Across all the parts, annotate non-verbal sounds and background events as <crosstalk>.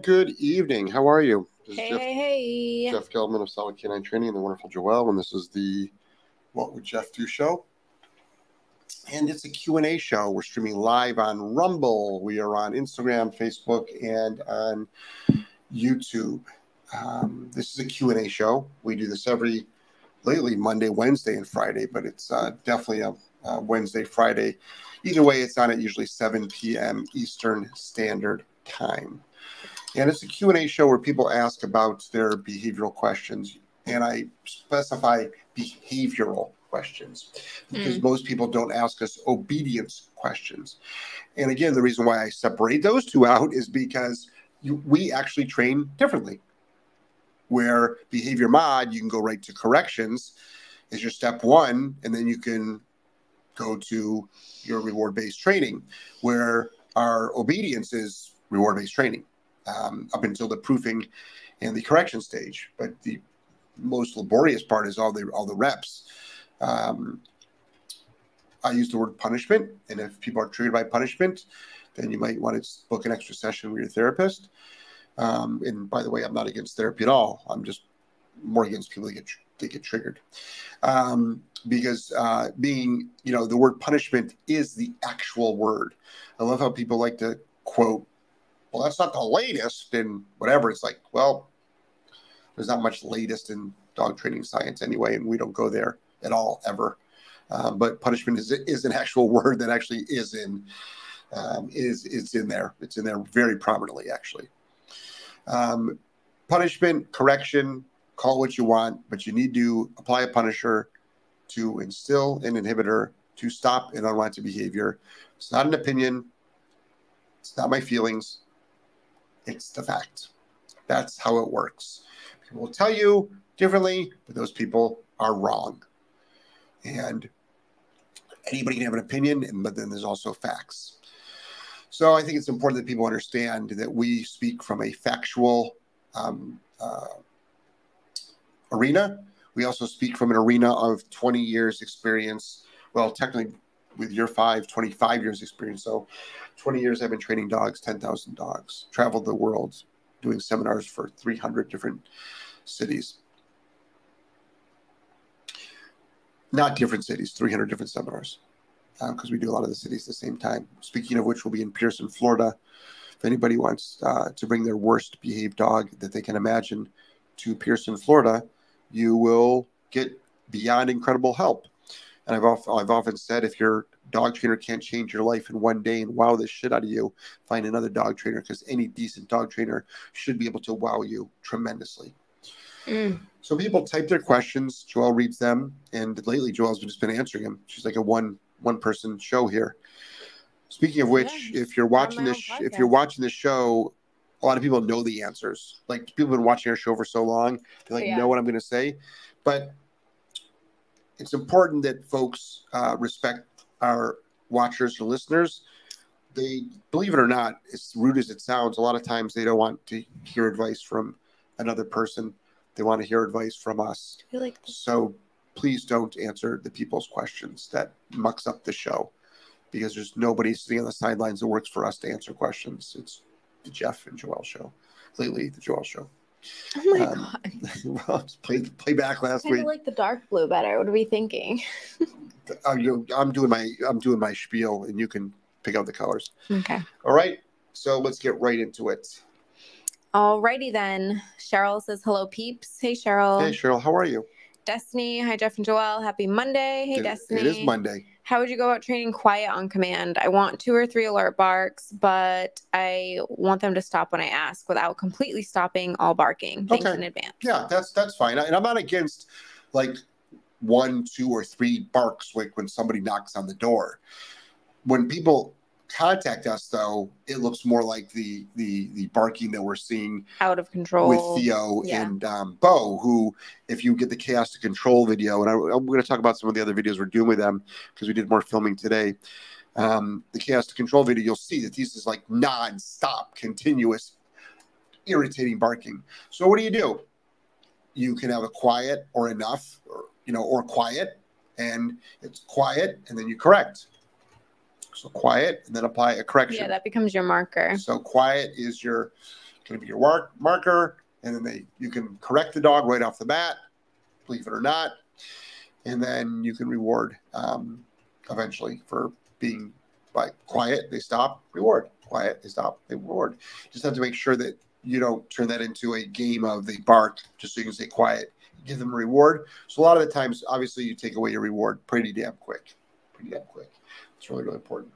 And good evening. How are you? This hey, Jeff, hey, hey. Jeff Gellman of Solid K9 Training and the wonderful Joelle, and this is the What Would Jeff Do show. And it's a Q&A show. We're streaming live on Rumble. We are on Instagram, Facebook, and on YouTube. Um, this is a Q&A show. We do this every, lately, Monday, Wednesday, and Friday, but it's uh, definitely a, a Wednesday, Friday. Either way, it's on at usually 7 p.m. Eastern Standard Time and it's a q&a show where people ask about their behavioral questions and i specify behavioral questions because mm. most people don't ask us obedience questions. And again the reason why i separate those two out is because you, we actually train differently. Where behavior mod you can go right to corrections is your step one and then you can go to your reward based training where our obedience is reward based training um, up until the proofing and the correction stage. But the most laborious part is all the all the reps. Um, I use the word punishment, and if people are triggered by punishment, then you might want to book an extra session with your therapist. Um, and by the way, I'm not against therapy at all. I'm just more against people that get they get triggered, um, because uh, being you know the word punishment is the actual word. I love how people like to quote well, that's not the latest in whatever. It's like, well, there's not much latest in dog training science anyway, and we don't go there at all ever. Um, but punishment is is an actual <laughs> word that actually is in um, is is in there. It's in there very prominently, actually. Um, punishment, correction, call what you want, but you need to apply a punisher to instill an inhibitor to stop an unwanted behavior. It's not an opinion. It's not my feelings. It's the fact. That's how it works. People will tell you differently, but those people are wrong. And anybody can have an opinion, but then there's also facts. So I think it's important that people understand that we speak from a factual um, uh, arena. We also speak from an arena of 20 years experience. Well, technically, with your five, 25 years experience. So 20 years I've been training dogs, 10,000 dogs, traveled the world doing seminars for 300 different cities. Not different cities, 300 different seminars, because uh, we do a lot of the cities at the same time. Speaking of which, we'll be in Pierson, Florida. If anybody wants uh, to bring their worst behaved dog that they can imagine to Pierson, Florida, you will get beyond incredible help. And I've, often, I've often said if your dog trainer can't change your life in one day and wow the shit out of you, find another dog trainer because any decent dog trainer should be able to wow you tremendously. Mm. So people type their questions. Joelle reads them, and lately Joelle's just been answering them. She's like a one one person show here. Speaking of which, yeah, if you're watching this, if you're watching this show, a lot of people know the answers. Like people have been watching our show for so long, they like yeah. know what I'm going to say. But it's important that folks uh, respect our watchers and listeners. They believe it or not, as rude as it sounds, a lot of times they don't want to hear advice from another person. They want to hear advice from us. Like so please don't answer the people's questions. That mucks up the show because there's nobody sitting on the sidelines that works for us to answer questions. It's the Jeff and Joelle show. Lately, the Joelle show. Oh my um, god! <laughs> well, play play back last I week. I like the dark blue better. What are we thinking? uh, I'm doing my I'm doing my spiel, and you can pick out the colors. Okay. All right. So let's get right into it. Alrighty then. Cheryl says hello, peeps. Hey Cheryl. Hey Cheryl, how are you? Destiny. Hi Jeff and Joelle. Happy Monday. Hey it, Destiny. It is Monday. How would you go about training quiet on command? I want two or three alert barks, but I want them to stop when I ask without completely stopping all barking. Thanks okay. in advance. Yeah, that's that's fine. And I'm not against like one, two, or three barks like when somebody knocks on the door. When people contact us though it looks more like the the the barking that we're seeing out of control. With theo yeah. and um, bo who if you get the chaos to control video and I, am going to talk about some of the other videos we're doing with them because we did more filming today. Um, the chaos to control video you'll see that these is like non-stop continuous irritating barking. So what do you do? You can have a quiet or enough or you know or quiet and it's quiet and then you correct so quiet and then apply a correction. Yeah, that becomes your marker. So quiet is your going to be your mark, marker, and then they you can correct the dog right off the bat, believe it or not, and then you can reward um, eventually for being like quiet. They stop, reward. Quiet, they stop, they reward. Just have to make sure that you don't turn that into a game of they bark just so you can stay quiet. Give them a reward. So a lot of the times, obviously, you take away your reward pretty damn quick. Pretty damn quick. It's really really important.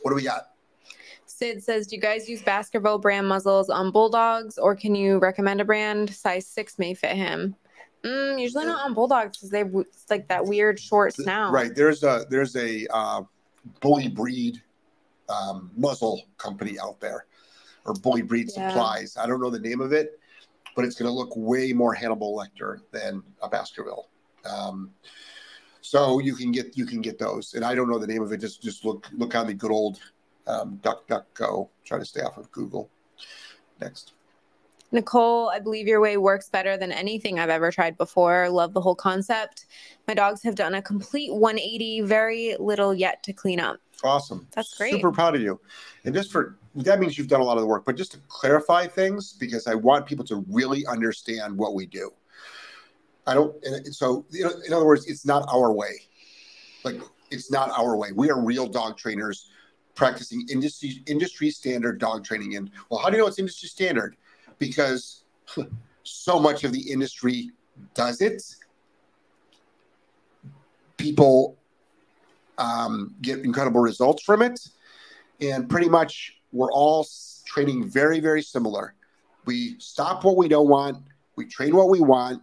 What do we got? Sid says, "Do you guys use Baskerville brand muzzles on bulldogs, or can you recommend a brand size six may fit him?" Mm, usually not on bulldogs because they it's like that weird short snout. Right. There's a there's a uh, bully breed um, muzzle company out there, or bully breed yeah. supplies. I don't know the name of it, but it's going to look way more Hannibal Lecter than a Baskerville. Um, so you can get you can get those, and I don't know the name of it. Just just look look on the good old um, DuckDuckGo. Try to stay off of Google. Next. Nicole, I believe your way works better than anything I've ever tried before. Love the whole concept. My dogs have done a complete 180, very little yet to clean up. Awesome. That's great. Super proud of you. And just for that means you've done a lot of the work, but just to clarify things, because I want people to really understand what we do. I don't, so you know, in other words, it's not our way. Like, it's not our way. We are real dog trainers practicing industry industry standard dog training. And well, how do you know it's industry standard? Because so much of the industry does it. People um, get incredible results from it, and pretty much we're all training very, very similar. We stop what we don't want. We train what we want.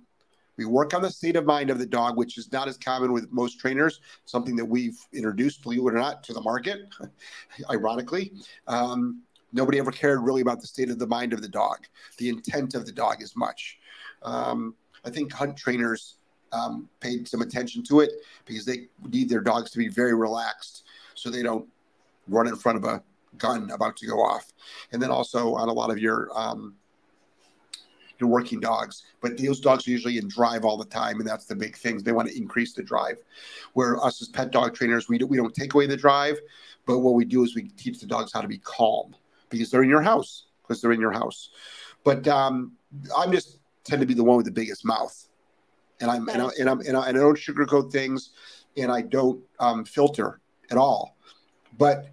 We work on the state of mind of the dog, which is not as common with most trainers, something that we've introduced, believe it or not, to the market, <laughs> ironically. Um, nobody ever cared really about the state of the mind of the dog, the intent of the dog as much. Um, I think hunt trainers um, paid some attention to it because they need their dogs to be very relaxed so they don't run in front of a gun about to go off. And then also on a lot of your um, your working dogs. But those dogs are usually in drive all the time, and that's the big thing. They want to increase the drive. Where us as pet dog trainers, we, do, we don't take away the drive, but what we do is we teach the dogs how to be calm because they're in your house, because they're in your house. But um, I'm just tend to be the one with the biggest mouth. And I'm, and, I, and, I'm, and, I, and I don't sugarcoat things and I don't um, filter at all. But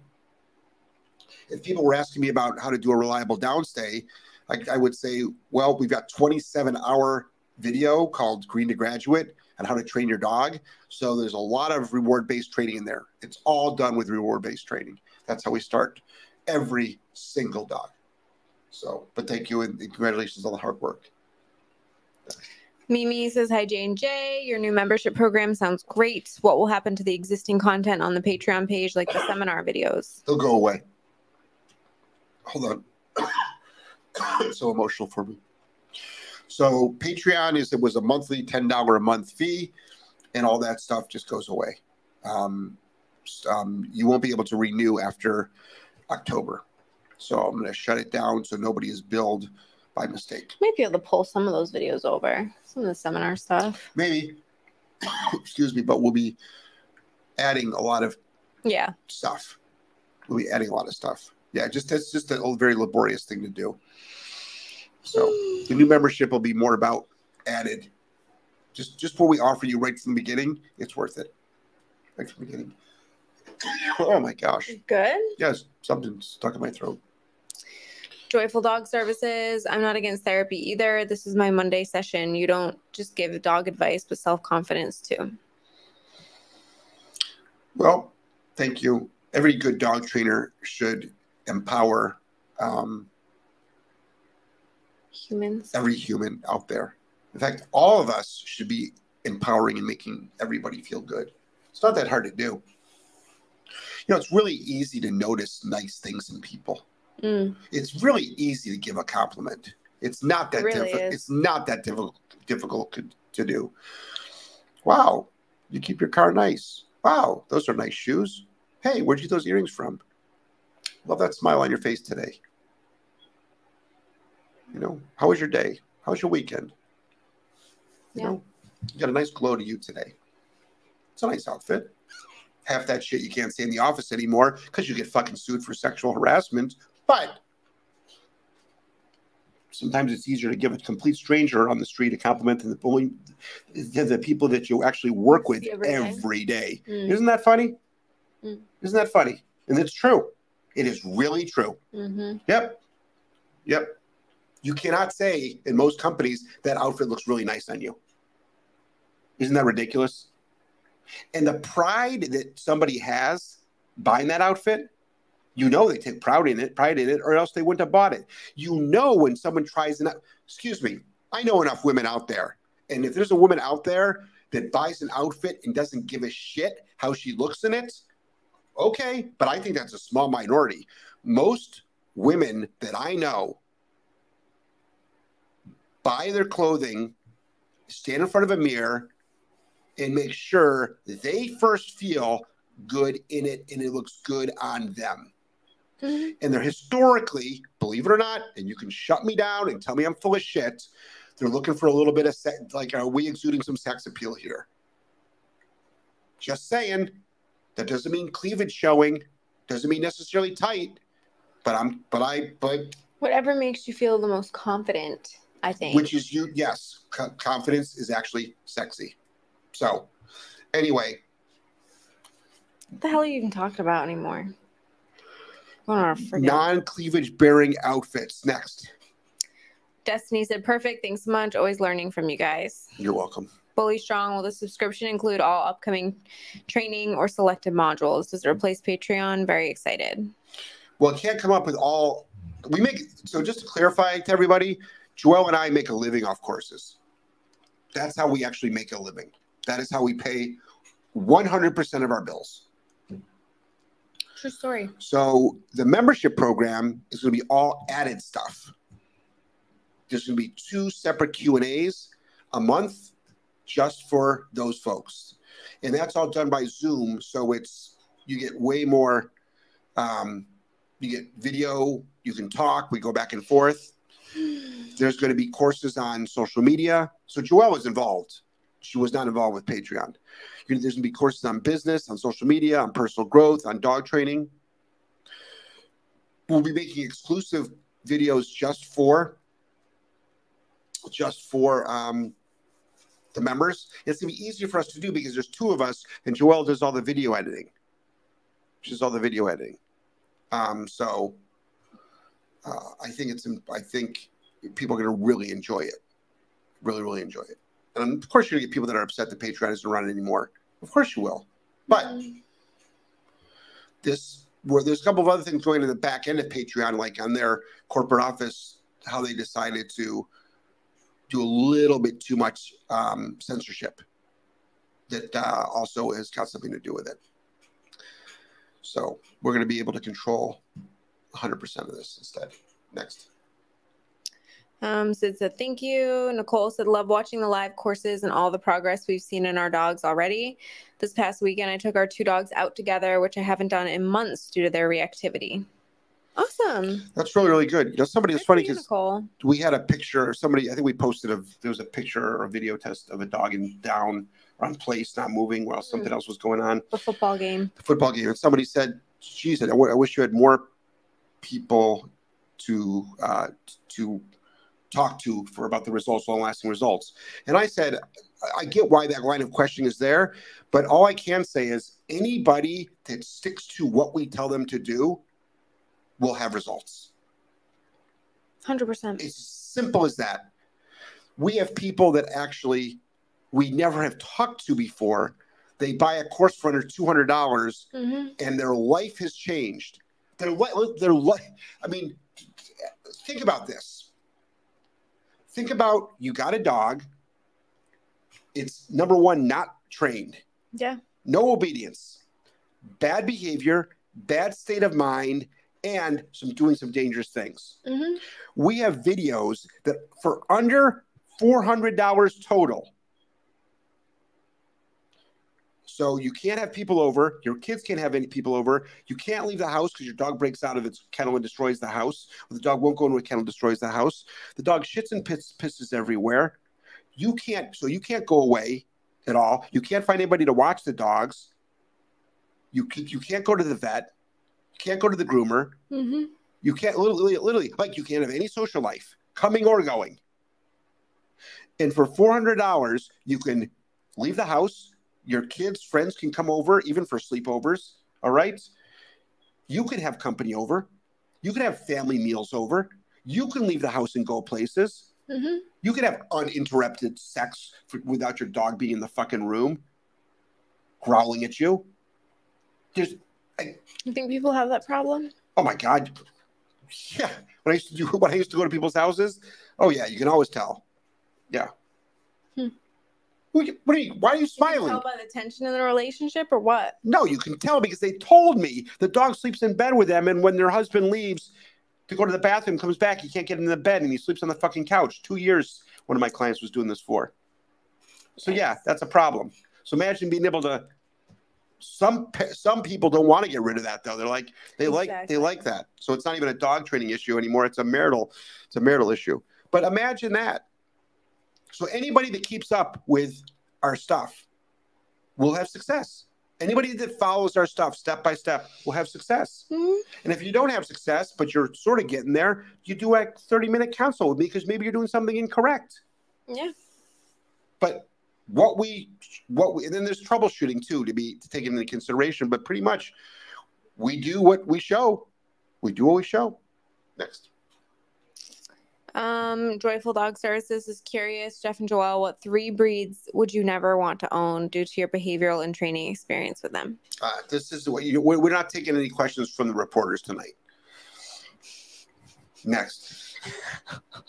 if people were asking me about how to do a reliable downstay, I, I would say, well, we've got 27 hour video called Green to Graduate and how to train your dog. So there's a lot of reward based training in there. It's all done with reward based training. That's how we start every single dog. So, but thank you and congratulations on the hard work. Mimi says, Hi, Jane J. Your new membership program sounds great. What will happen to the existing content on the Patreon page, like the seminar videos? They'll go away. Hold on. <coughs> so emotional for me. So Patreon is it was a monthly ten dollar a month fee, and all that stuff just goes away. Um, um, you won't be able to renew after October. So I'm going to shut it down so nobody is billed by mistake. Might be able to pull some of those videos over, some of the seminar stuff. Maybe. <coughs> Excuse me, but we'll be adding a lot of yeah stuff. We'll be adding a lot of stuff. Yeah, just that's just a very laborious thing to do. So the new membership will be more about added. Just just what we offer you right from the beginning, it's worth it. Right from the beginning. <laughs> Oh my gosh. Good. Yes, something stuck in my throat. Joyful Dog Services. I'm not against therapy either. This is my Monday session. You don't just give dog advice, but self confidence too. Well, thank you. Every good dog trainer should empower um, humans, every human out there. In fact, all of us should be empowering and making everybody feel good. It's not that hard to do. You know, it's really easy to notice nice things in people. Mm. It's really easy to give a compliment. It's not that it really difficult. It's not that difficult difficult to, to do. Wow, you keep your car nice. Wow, those are nice shoes. Hey, where'd you get those earrings from? Love that smile on your face today. You know, how was your day? How was your weekend? You yeah. know, you got a nice glow to you today. It's a nice outfit. Half that shit you can't say in the office anymore because you get fucking sued for sexual harassment. But sometimes it's easier to give a complete stranger on the street a compliment than the only than the people that you actually work with See every day. every day. Mm. Isn't that funny? Mm. Isn't that funny? And it's true. It is really true. hmm Yep. Yep. You cannot say in most companies that outfit looks really nice on you. Isn't that ridiculous? And the pride that somebody has buying that outfit, you know they take pride in it, pride in it, or else they wouldn't have bought it. You know when someone tries an excuse me, I know enough women out there. And if there's a woman out there that buys an outfit and doesn't give a shit how she looks in it, okay, but I think that's a small minority. Most women that I know buy their clothing, stand in front of a mirror, and make sure they first feel good in it and it looks good on them. Mhm. And they're historically, believe it or not, and you can shut me down and tell me I'm full of shit. They're looking for a little bit of sex, like, are we exuding some sex appeal here? Just saying. That doesn't mean cleavage showing. Doesn't mean necessarily tight. But I'm, but I, but Whatever makes you feel the most confident, I think. which is you yes co- confidence is actually sexy so anyway what the hell are you even talking about anymore? I don't know, forget. non-cleavage bearing outfits next Destiny said, perfect. Thanks so much. Always learning from you guys. you're welcome Fully strong. Will the subscription include all upcoming training or selected modules? Does it replace Patreon? Very excited. well it can't come up with all we make so just to clarify to everybody Joelle and i make a living off courses that's how we actually make a living that is how we pay 100% of our bills True story. So the membership program is going to be all added stuff. There's going to be two separate Q and A's a month just for those folks, and that's all done by Zoom. So it's you get way more. Um, you get video. You can talk. We go back and forth. There's going to be courses on social media. So Joelle was involved. She was not involved with Patreon. There's going to be courses on business, on social media, on personal growth, on dog training. We'll be making exclusive videos just for just for um, the members. It's going to be easier for us to do because there's two of us, and Joelle does all the video editing. She does all the video editing. Um, so uh, I think it's I think people are going to really enjoy it, really really enjoy it. And of course, you're going to get people that are upset that Patreon isn't running anymore. Of course, you will. But this where there's a couple of other things going in the back end of Patreon, like on their corporate office, how they decided to do a little bit too much um, censorship. That uh, also has got something to do with it. So we're going to be able to control 100% of this instead. Next. Um, Sid said, thank you. Nicole said, love watching the live courses and all the progress we've seen in our dogs already. This past weekend, I took our two dogs out together, which I haven't done in months due to their reactivity. Awesome. That's really, really good. You know, somebody, it's funny because we had a picture somebody i think we posted of there was a picture or a video test of a dog in down or on place not moving while something else was going on The football game. the football game and somebody said geez i, w- I wish you had more people to uh, to talk to for about the results long lasting results and i said I- i get why that line of questioning is there but all i can say is anybody that sticks to what we tell them to do will have results 100%. it's simple as that. We have people that actually we never have talked to before. They buy a course for under two hundred dollars, hmm and their life has changed. Their their life. I mean, think about this. Think about you got a dog. It's number one, not trained, Yeah. no obedience, bad behavior, bad state of mind, and some doing some dangerous things hmm we have videos that for under $400 total. So you can't have people over. Your kids can't have any people over. You can't leave the house because your dog breaks out of its kennel and destroys the house. Or the dog won't go into a kennel, destroys the house. The dog shits and piss, pisses everywhere. You can't. So you can't go away at all. You can't find anybody to watch the dogs. You you can't go to the vet. Can't go to the groomer. hmm You can't literally, literally, like you can't have any social life coming or going. And for $400, you can leave the house. Your kids, friends can come over, even for sleepovers. All right. You can have company over. You can have family meals over. You can leave the house and go places. hmm You can have uninterrupted sex for, without your dog being in the fucking room, growling at you. There's, You think people have that problem? oh my god, yeah. When I used to do, when I used to go to people's houses, oh yeah, you can always tell. Yeah. Hmm. What are you- you, why are you You can smiling? Tell by the tension in the relationship or what? No, you can tell because they told me the dog sleeps in bed with them, and when their husband leaves to go to the bathroom, comes back, he can't get in the bed, and he sleeps on the fucking couch. Two years, one of my clients was doing this for. So yeah, that's a problem. So imagine being able to. Some some people don't want to get rid of that though. They're like they like they like that. So it's not even a dog training issue anymore. It's a marital it's a marital issue. But imagine that. So anybody that keeps up with our stuff will have success. Anybody that follows our stuff step by step will have success. Mhm. And if you don't have success, but you're sort of getting there, you do a 30 minute counsel with me because maybe you're doing something incorrect. Yeah. But what we, what we, and then there's troubleshooting too to be to take into consideration. But pretty much, we do what we show. We do what we show. Next. Um, Joyful Dog Services is curious, Jeff and Joelle, what three breeds would you never want to own due to your behavioral and training experience with them? Uh, this is what you, we're we're not taking any questions from the reporters tonight. Next.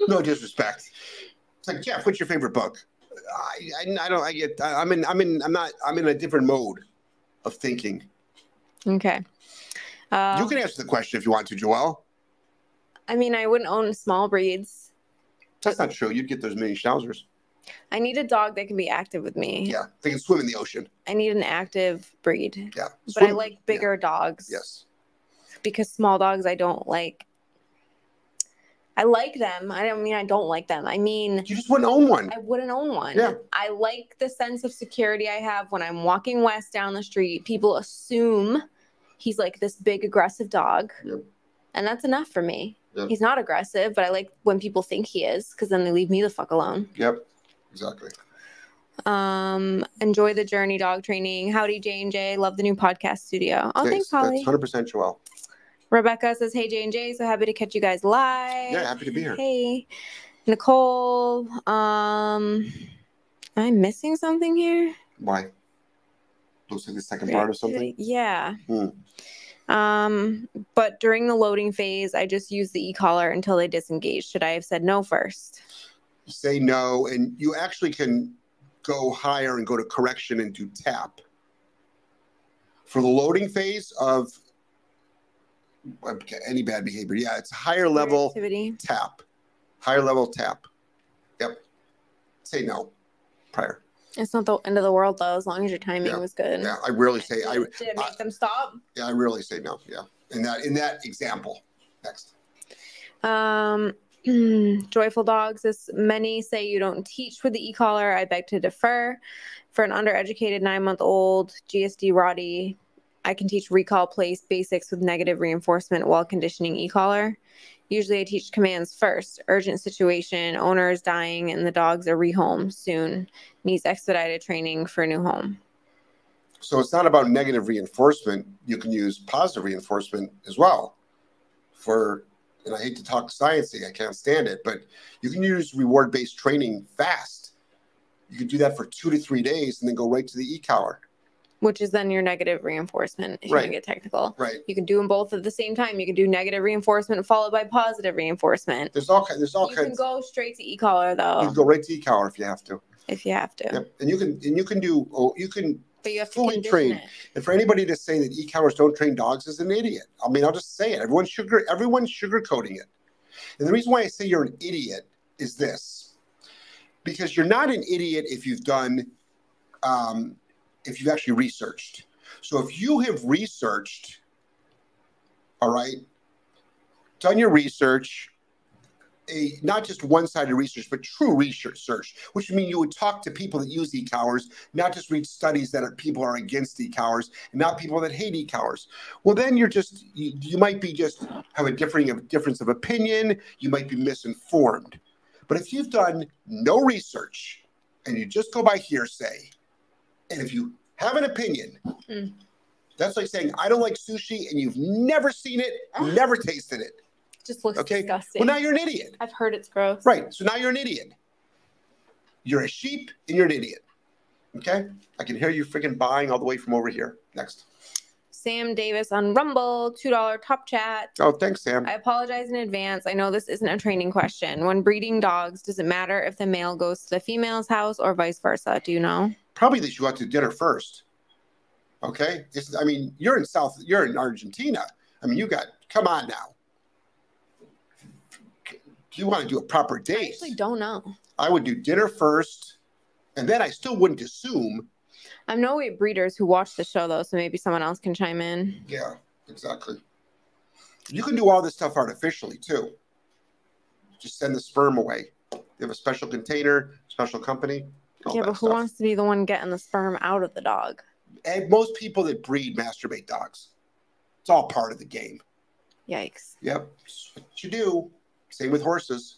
No disrespect. It's like Jeff, what's your favorite book? I, I, I don't. I get. I, I'm in. I'm in. I'm not. I'm in a different mode of thinking. Okay. Uh, you can answer the question if you want to, Joelle. I mean, I wouldn't own small breeds. That's not true. You'd get those mini schnauzers. I need a dog that can be active with me. Yeah, they can swim in the ocean. I need an active breed. Yeah, But I like bigger dogs. Yes. Because small dogs I don't like. I like them. I don't mean I don't like them. I mean You just wouldn't own one. I wouldn't own one. Yeah. I like the sense of security I have when I'm walking west down the street. People assume he's like this big aggressive dog. Yep. And that's enough for me. Yep. He's not aggressive, but I like when people think he is because then they leave me the fuck alone. Yep. Exactly. Um, enjoy the journey dog training. Howdy J and J. Love the new podcast studio. Oh, thanks, Holly. 100% Joelle. Rebecca says, "Hey J and J, so happy to catch you guys live." Yeah, happy to be here. Hey, Nicole. Um, am I missing something here? Why? Looks like the second part of something. Yeah. Hmm. Um, but during the loading phase, I just used the e-collar until they disengaged. Should I have said no first? Say no, and you actually can go higher and go to correction and do tap. For the loading phase of any bad behavior, yeah, it's a higher level Activity. tap, higher level tap. Yep. Say no prior. It's not the end of the world though, as long as your timing Yeah. was good. Yeah, I rarely say I. Did it make them stop? Yeah, I rarely say no. Yeah, in that in that example. Next. Um, <clears throat> joyful dogs. As many say you don't teach with the e-collar, I beg to defer. For an undereducated nine-month-old GSD Roddy, I can teach recall place basics with negative reinforcement while conditioning e-collar. Usually, I teach commands first. Urgent situation, owner is dying, and the dogs are rehome soon. Needs expedited training for a new home. So it's not about negative reinforcement. You can use positive reinforcement as well. For and I hate to talk sciencey, I can't stand it, but you can use reward-based training fast. You could do that for two to three days and then go right to the e-collar. Which is then your negative reinforcement, if you Right. want to get technical. Right. You can do them both at the same time. You can do negative reinforcement followed by positive reinforcement. There's all kinds. There's all you can go straight to e-collar though. you can go right to e-collar if you have to. if you have to. Yep. And you can and you can do. Oh, you can. But you have Fully trained. it. And for anybody to say that e-collars don't train dogs is an idiot. I mean, I'll just say it. Everyone's sugar. Everyone's sugarcoating it. And the reason why I say you're an idiot is this, because you're not an idiot if you've done, um, if you've actually researched. So if you have researched, all right, done your research, a not just one-sided research, but true research, search, which would mean you would talk to people that use e-collars, not just read studies that are, people are against e-collars, and not people that hate e-collars. Well, then you're just you, you might be just have a differing of difference of opinion. You might be misinformed. But if you've done no research and you just go by hearsay, and if you have an opinion, Mm. that's like saying I don't like sushi and you've never seen it, never tasted it. Just looks Okay. disgusting. Well, now you're an idiot. I've heard it's gross. Right. So now you're an idiot. You're a sheep and you're an idiot. Okay. I can hear you freaking buying all the way from over here. Next. Sam Davis on Rumble, $2 top chat. Oh, thanks, Sam. I apologize in advance. I know this isn't a training question. When breeding dogs, does it matter if the male goes to the female's house or vice versa? Do you know? Probably should go out to dinner first. Okay. It's, I mean, you're in South, you're in Argentina. I mean, you got, come on now. Do you want to do a proper I date. actually don't know. I would do dinner first, and then I still wouldn't assume. I know we have breeders who watch the show though, so maybe someone else can chime in. Yeah, exactly. You can do all this stuff artificially too. Just send the sperm away. They have a special container, special company. Yeah, but who stuff. wants to be the one getting the sperm out of the dog? And most people that breed masturbate dogs. It's all part of the game. Yikes. Yep, it's what you do. Same with horses.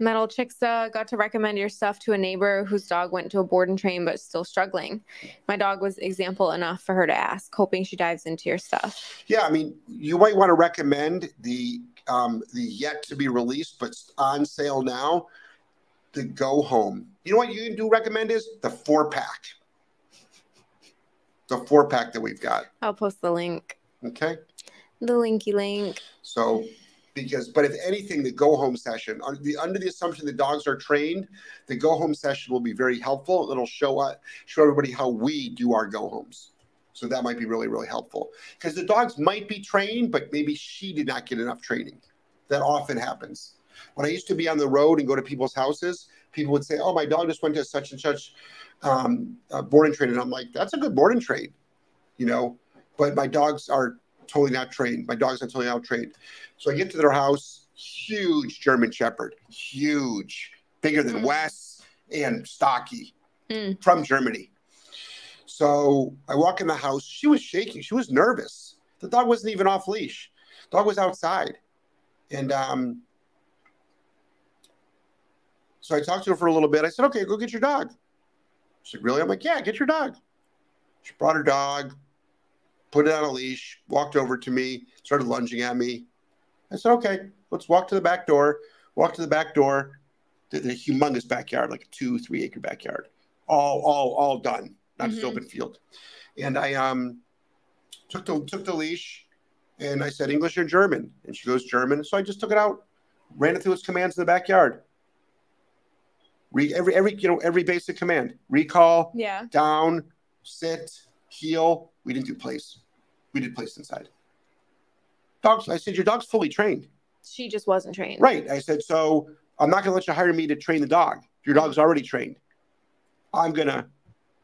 Metal Chicksa got to recommend your stuff to a neighbor whose dog went to a board and train but still struggling. My dog was example enough for her to ask, hoping she dives into your stuff. Yeah, I mean, you might want to recommend the um, the yet to be released but on sale now, the Go Home. You know what you can do? Recommend is the four pack. The four pack that we've got. I'll post the link. Okay, The linky link. so because but if anything, the Go Home session under the under the assumption the dogs are trained, the Go Home session will be very helpful. It'll show us show everybody how we do our Go Homes. So that might be really, really helpful because the dogs might be trained, but maybe she did not get enough training. That often happens. When I used to be on the road and go to people's houses, people would say, "Oh, my dog just went to such and such um, uh, board and train," and I'm like, "That's a good board and train," you know. But my dogs are totally not trained. My dogs are totally not trained. So I get to their house, huge German Shepherd, huge, bigger than Mm. Wes and stocky Mm. from Germany. So I walk in the house. She was shaking. She was nervous. The dog wasn't even off leash. Dog was outside, and um, so I talked to her for a little bit. I said, "Okay, go get your dog." She's like, "Really?" I'm like, "Yeah, get your dog." She brought her dog, put it on a leash, walked over to me, started lunging at me. I said, "Okay, let's walk to the back door." Walk to the back door. The, the humongous backyard, like a two, three acre backyard, all, all, all done, not just Mhm. open field. And I um took the took the leash, and I said English or German, and she goes German. So I just took it out, ran it through its commands in the backyard. Re, every every you know every basic command: recall, Yeah. down, sit, heel. We didn't do place. We did place inside. Dogs. I said your dog's fully trained. She just wasn't trained. Right. I said so. I'm not going to let you hire me to train the dog. Your dog's already trained. I'm going to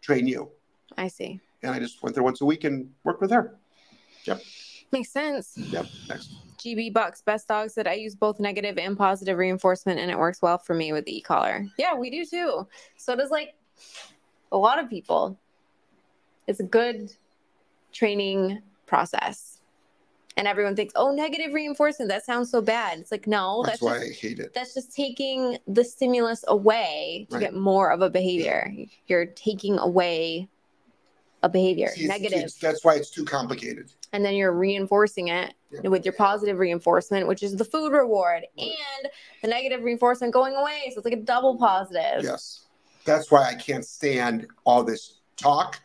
train you. I see. And I just went there once a week and worked with her. Yep. Makes sense. Yep. Next. GB Bucks, best dog said I use both negative and positive reinforcement and it works well for me with the e-collar. Yeah, we do too. So does like a lot of people. It's a good training process. And everyone thinks, oh, negative reinforcement, that sounds so bad. It's like, no, That's that's, why just, I hate it. that's just taking the stimulus away to Right. get more of a behavior. You're taking away a behavior, it's- negative it's- that's why it's too complicated. and then you're reinforcing it Yeah. with your positive reinforcement, which is the food reward, Right. and the negative reinforcement going away. So it's like a double positive. Yes. That's why I can't stand all this talk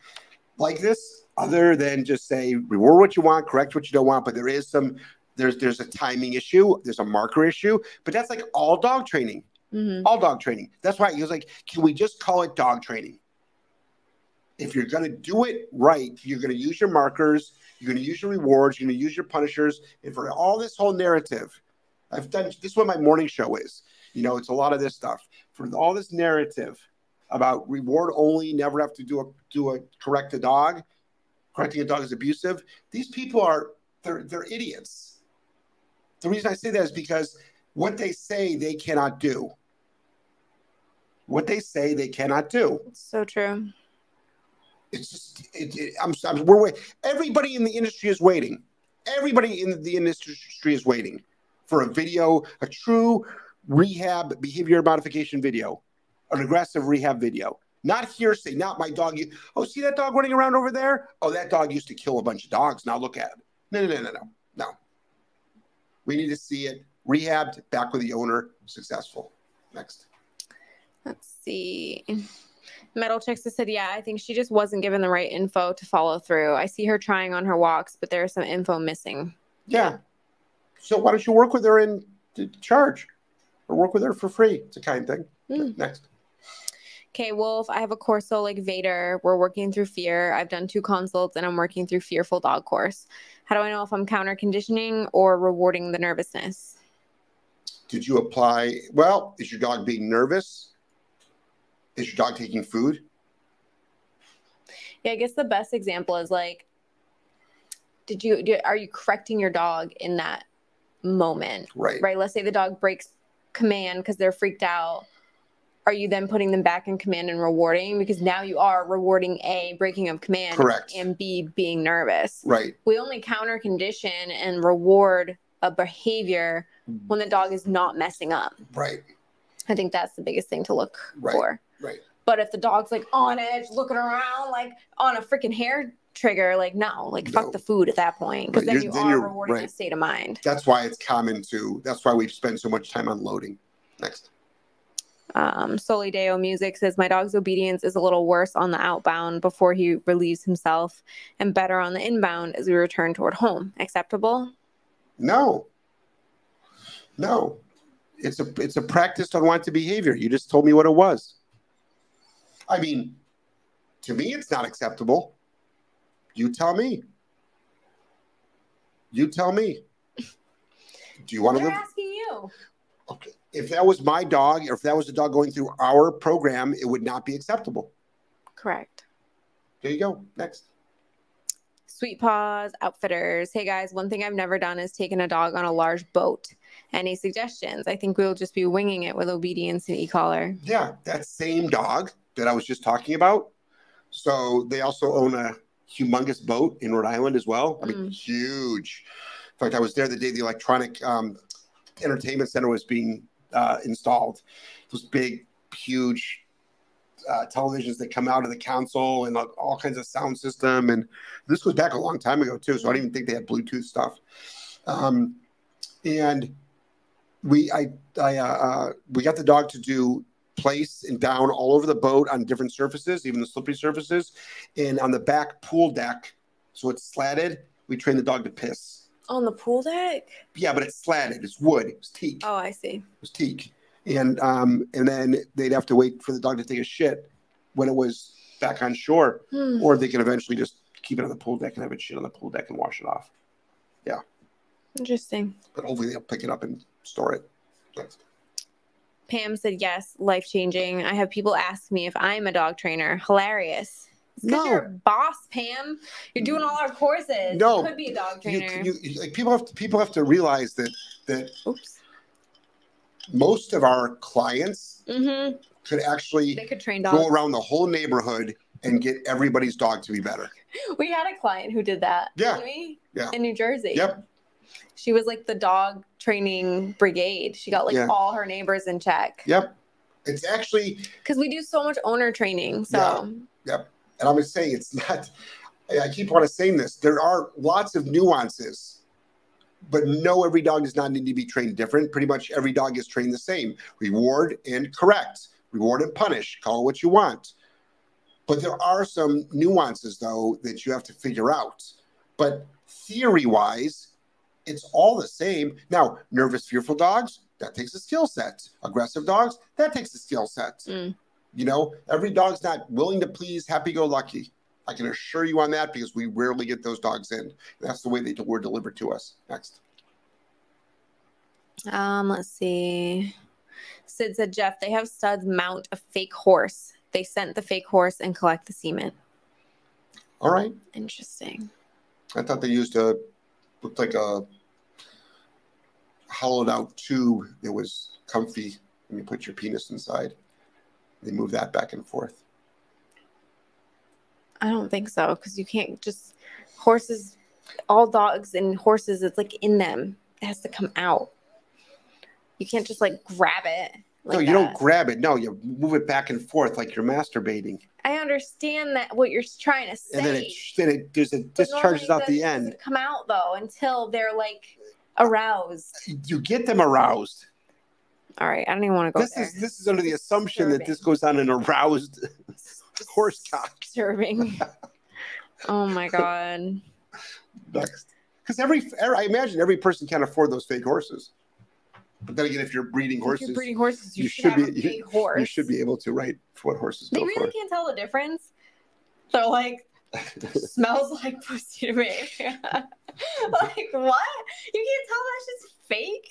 like this, other than just say reward what you want, correct what you don't want. But there is some there's there's a timing issue, there's a marker issue, but that's like all dog training. Mhm. all dog training. That's why he was like, can we just call it dog training? If you're going to do it right, you're going to use your markers, you're going to use your rewards, you're going to use your punishers, and for all this whole narrative, I've done this is what my morning show is. You know, it's a lot of this stuff. For all this narrative about reward only, never have to do a do a correct a dog, correcting a dog is abusive. These people are they're they're idiots. The reason I say that is because what they say they cannot do what they say they cannot do. So true. It's just, it, it, I'm, I'm, we're wait. Everybody in the industry is waiting. Everybody in the industry is waiting for a video, a true rehab behavior modification video, an aggressive rehab video. Not hearsay, not my dog. Oh, see that dog running around over there? Oh, that dog used to kill a bunch of dogs. Now look at it. No, no, no, no, no. No. We need to see it rehabbed, back with the owner, successful. Next. Let's see. Metal Chicks said, Yeah, I think she just wasn't given the right info to follow through. I see her trying on her walks, but there's some info missing. Yeah. So why don't you work with her in charge or work with her for free? It's a kind thing. Mm. Next. Okay, Wolf, I have a Corso like Vader. We're working through fear. I've done two consults and I'm working through fearful dog course. How do I know if I'm counter conditioning or rewarding the nervousness? Did you apply? Well, is your dog being nervous? Is your dog taking food? Yeah, I guess the best example is like, did you, do, are you correcting your dog in that moment? Right. Right. Let's say the dog breaks command because they're freaked out are you then putting them back in command and rewarding because now you are rewarding a breaking of command correct and b being nervous right we only counter condition and reward a behavior when the dog is not messing up right i think that's the biggest thing to look right. for right but if the dog's like on edge looking around like on a freaking hair trigger like no like no. fuck the food at that point because right. then you then are rewarding right. a state of mind that's why it's common to that's why we spend so much time on loading next um, Solideo Music says my dog's obedience is a little worse on the outbound before he relieves himself, and better on the inbound as we return toward home. Acceptable? No. No. It's a it's a practiced unwanted behavior. You just told me what it was. I mean, to me, it's not acceptable. You tell me. You tell me. Do you want to live? asking you. Okay if that was my dog or if that was a dog going through our program, it would not be acceptable. Correct. There you go. Next. Sweet Paws Outfitters. Hey guys, one thing I've never done is taken a dog on a large boat. Any suggestions? I think we'll just be winging it with obedience and e-collar. Yeah, that same dog that I was just talking about. So they also own a humongous boat in Rhode Island as well. I mean, mm. huge. In fact, I was there the day the electronic um, entertainment center was being uh, installed. Those big, huge uh, televisions that come out of the console and all kinds of sound system. And this goes back a long time ago too, so I don't even think they had Bluetooth stuff. Um, and we, I, I, uh, uh, we got the dog to do place and down all over the boat on different surfaces, even the slippery surfaces, and on the back pool deck. So it's slatted. We train the dog to piss on the pool deck? Yeah, but it's slatted. It's wood. It was teak. Oh, I see. It was teak. And um, and then they'd have to wait for the dog to take a shit when it was back on shore, hmm. or they can eventually just keep it on the pool deck and have it shit on the pool deck and wash it off. Yeah. Interesting. But hopefully they'll pick it up and store it. Pam said yes, life changing. I have people ask me if I'm a dog trainer. Hilarious. Because no. you're a boss, Pam. You're doing all our courses. No, you could be a dog trainer. You, you, like people have to, people have to realize that that Oops. most of our clients mm-hmm. could actually they could train dogs. go around the whole neighborhood and get everybody's dog to be better. We had a client who did that. Yeah. Yeah. In New Jersey. Yep. She was like the dog training brigade. She got like yeah. all her neighbors in check. Yep. It's actually because we do so much owner training. So. Yeah. Yep and I'm saying it's not. I keep on saying this. There are lots of nuances, but no, every dog does not need to be trained different. Pretty much every dog is trained the same. Reward and correct. Reward and punish. Call it what you want. But there are some nuances though that you have to figure out. But theory wise, it's all the same. Now, nervous, fearful dogs, that takes a skill set. Aggressive dogs, that takes a skill set. Mm. You know, every dog's not willing to please, happy go lucky. I can assure you on that because we rarely get those dogs in. That's the way they were delivered to us. Next. Um, let's see. Sid said, Jeff, they have studs mount a fake horse. They sent the fake horse and collect the semen. All right. Interesting. I thought they used a looked like a hollowed out tube that was comfy and you put your penis inside. They move that back and forth. I don't think so because you can't just horses, all dogs and horses. It's like in them. It has to come out. You can't just like grab it. Like no, you don't grab it. No, you move it back and forth like you're masturbating, I understand that what you're trying to say. and then it then it there's a but discharges out the end. Come out though until they're like aroused. You get them aroused. All right, I don't even want to go This there. is this is under the assumption that this goes on an aroused <laughs> horse cock. disturbing. <laughs> oh my god. Next, because every, every I imagine every person can't afford those fake horses. But then again, if you're breeding If horses, you're breeding horses, you, you should, should be- big horse. <laughs> you should be able to write for what horses They really for. can't tell the difference. They're like <laughs> smells like pussy to me. <laughs> like what? You can't tell that's just fake.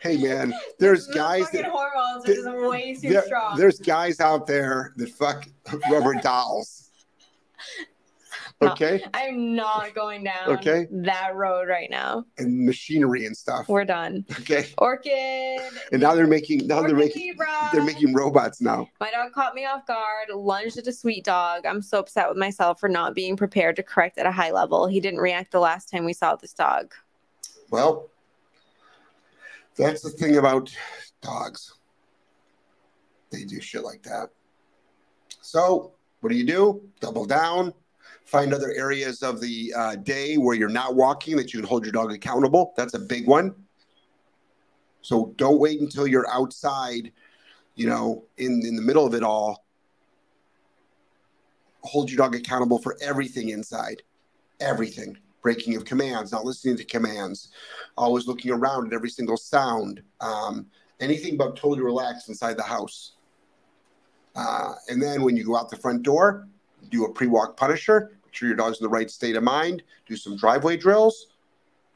hey man, there's The guys that hormones are there- just way too there- strong. there's guys out there that fuck rubber dolls. No. Okay, I'm not going down Okay. that road right now. and machinery and stuff. We're done. Okay, Orchid. and now they're making now they're making Libra. they're making robots now. My dog caught me off guard, lunged at a sweet dog. I'm so upset with myself for not being prepared to correct at a high level. He didn't react the last time we saw this dog. Well, that's the thing about dogs. They do shit like that. So, what do you do? Double down. Find other areas of the uh, day where you're not walking that you can hold your dog accountable. That's a big one. So don't wait until you're outside, you know, in, in the middle of it all. Hold your dog accountable for everything inside. Everything. Breaking of commands, not listening to commands, always looking around at every single sound. Um, anything but totally relaxed inside the house. Uh, and then when you go out the front door, do a pre-walk punisher. Sure your dog's in the right state of mind. Do some driveway drills.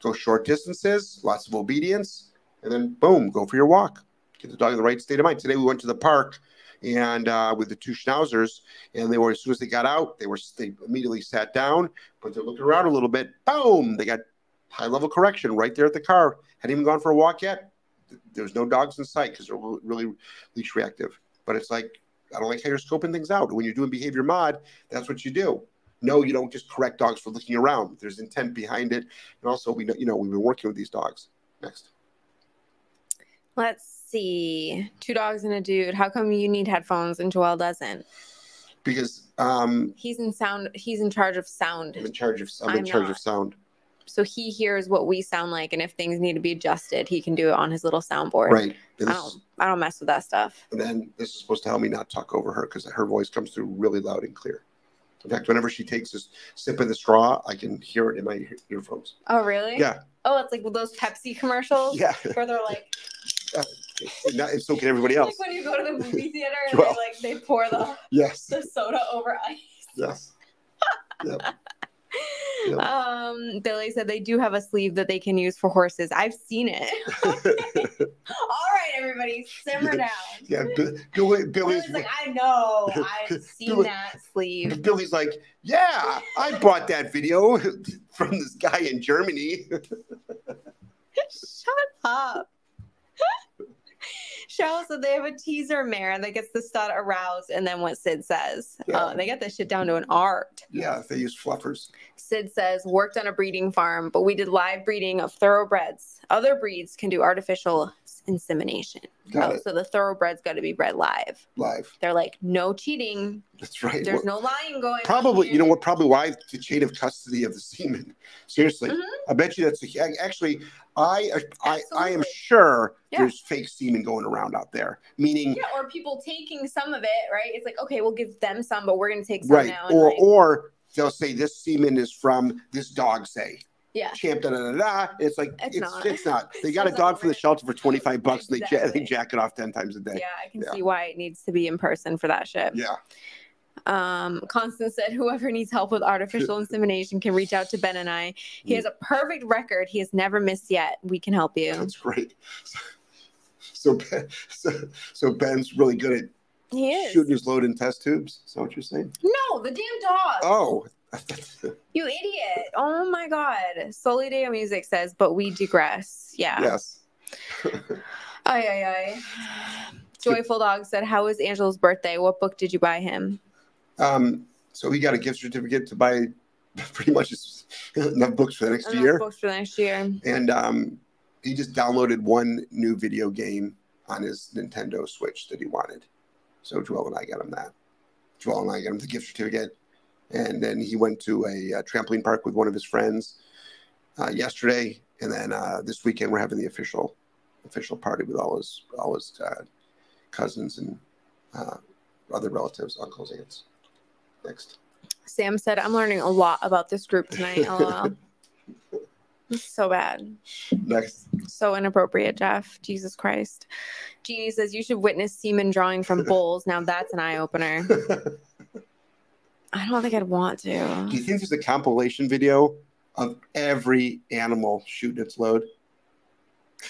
Go short distances, lots of obedience, and then boom, go for your walk. Get the dog in the right state of mind. Today we went to the park and uh, with the two schnauzers, and they were as soon as they got out, they were they immediately sat down, but they're looking around a little bit. Boom, they got high level correction right there at the car. Hadn't even gone for a walk yet. There's no dogs in sight because they're really leash reactive. But it's like I don't like how you're scoping things out. When you're doing behavior mod, that's what you do. No, you don't just correct dogs for looking around. There's intent behind it, and also we know you know we've been working with these dogs. Next, Let's see. Two dogs and a dude. How come you need headphones and Joelle doesn't? because um, He's in sound. He's in charge of sound. I'm in charge of I'm I'm charge not. of sound. So he hears what we sound like, and if things need to be adjusted, he can do it on his little soundboard. Right. I don't. I don't mess with that stuff. and then this is supposed to help me not talk over her because her voice comes through really loud and clear. In fact, whenever she takes a sip of the straw, I can hear it in my earphones. Oh really? Yeah. Oh, it's like those Pepsi commercials Yeah. <laughs> where they're like, and so can everybody else. like when you go to the movie theater and <laughs> Well. they like they pour the, <laughs> Yes. the soda over ice. Yes. Yep. Yep. Um, Billy said they do have a sleeve that they can use for horses. I've seen it. <laughs> <laughs> All right, everybody, simmer down. yeah. Bi- Billy, Billy's, Billy's like, I know, <laughs> I've seen Billy- that sleeve. Billy's like, yeah, I bought that video from this guy in Germany. Shut up. Cheryl said they have a teaser mare that gets the stud aroused, and then what Sid says. Yeah. Uh, they get this shit down to an art. yeah, they use fluffers. Sid says, worked on a breeding farm, but we did live breeding of thoroughbreds. Other breeds can do artificial insemination. Got Oh, it. so the thoroughbreds got to be bred live. Live. They're like, no cheating. That's right. There's no lying going. Probably, you know what? Probably why the chain of custody of the semen. <laughs> Seriously, Mhm. I bet you that's a, actually. I I I am sure Yeah. there's fake semen going around out there. Meaning, Yeah, or people taking some of it, right? It's like, okay, we'll give them some, but we're going to take some right? Or like- or they'll say this semen is from this dog. Say yeah. champ da da da da. It's like It's it's not. it's not. They <laughs> got a dog from the shelter for twenty five bucks. And they ja- they jack it off ten times a day. Yeah, I can Yeah. see why it needs to be in person for that shit. Yeah. Um, Constance said, whoever needs help with artificial insemination can reach out to Ben and I. He has a perfect record. He has never missed yet. We can help you. That's great. <laughs> So Ben, so, so Ben's really good at He is. shooting his load in test tubes. Is that what you're saying? No, the damn dog. Oh, <laughs> You idiot. Oh my God. Solideo Music says, but we digress. Yeah. yes. <laughs> Ay, ay, ay. Joyful Dog said, How was Angelo's birthday? What book did you buy him? Um, so he got a gift certificate to buy <laughs> pretty much his- enough books for the next Enough year. Books for the next year. And um, he just downloaded one new video game on his Nintendo Switch that he wanted. So Joelle and I got him that. Joelle and I got him the gift certificate, and then he went to a, uh trampoline park with one of his friends uh, yesterday, and then uh, this weekend we're having the official official party with all his all his uh, cousins and uh, other relatives, uncles, aunts. Next. Sam said, I'm learning a lot about this group tonight. <laughs> LOL. So bad. Next. So inappropriate, Jeff. Jesus Christ. Jeannie says you should witness semen drawing from <laughs> bulls. Now that's an eye opener. I don't think I'd want to. Do you think there's a compilation video of every animal shooting its load?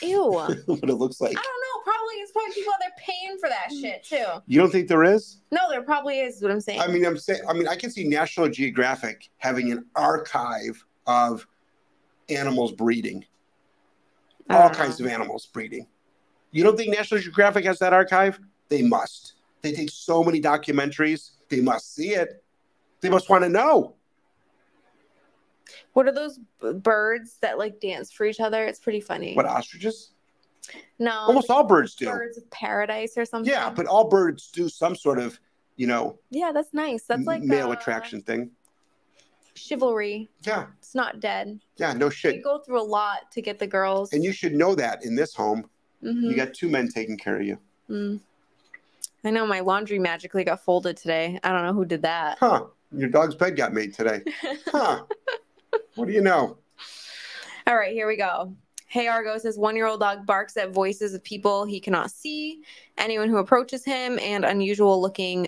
Ew. <laughs> what it looks like. I don't. Probably it's probably people out there paying for that shit too. You don't think there is? No, there probably is. Is what I'm saying. I mean, I'm saying. I mean, I can see National Geographic having an archive of animals breeding, all kinds of animals breeding. You don't think National Geographic has that archive? They must. They take so many documentaries. They must see it. They must want to know. What are those birds that like dance for each other? It's pretty funny. What ostriches? No, Almost all birds do. birds of paradise or something. Yeah, but all birds do some sort of, you know, yeah, that's nice. That's like male uh, attraction thing. chivalry. Yeah, It's not dead. yeah, no shit. You go through a lot to get the girls. And you should know that in this home, Mhm. you got two men taking care of you. Mm. I know my laundry magically got folded today. I don't know who did that. Huh? Your dog's bed got made today. <laughs> Huh? what do you know? All right, here we go. Hey Argo says one year old dog barks at voices of people he cannot see, anyone who approaches him, and unusual looking,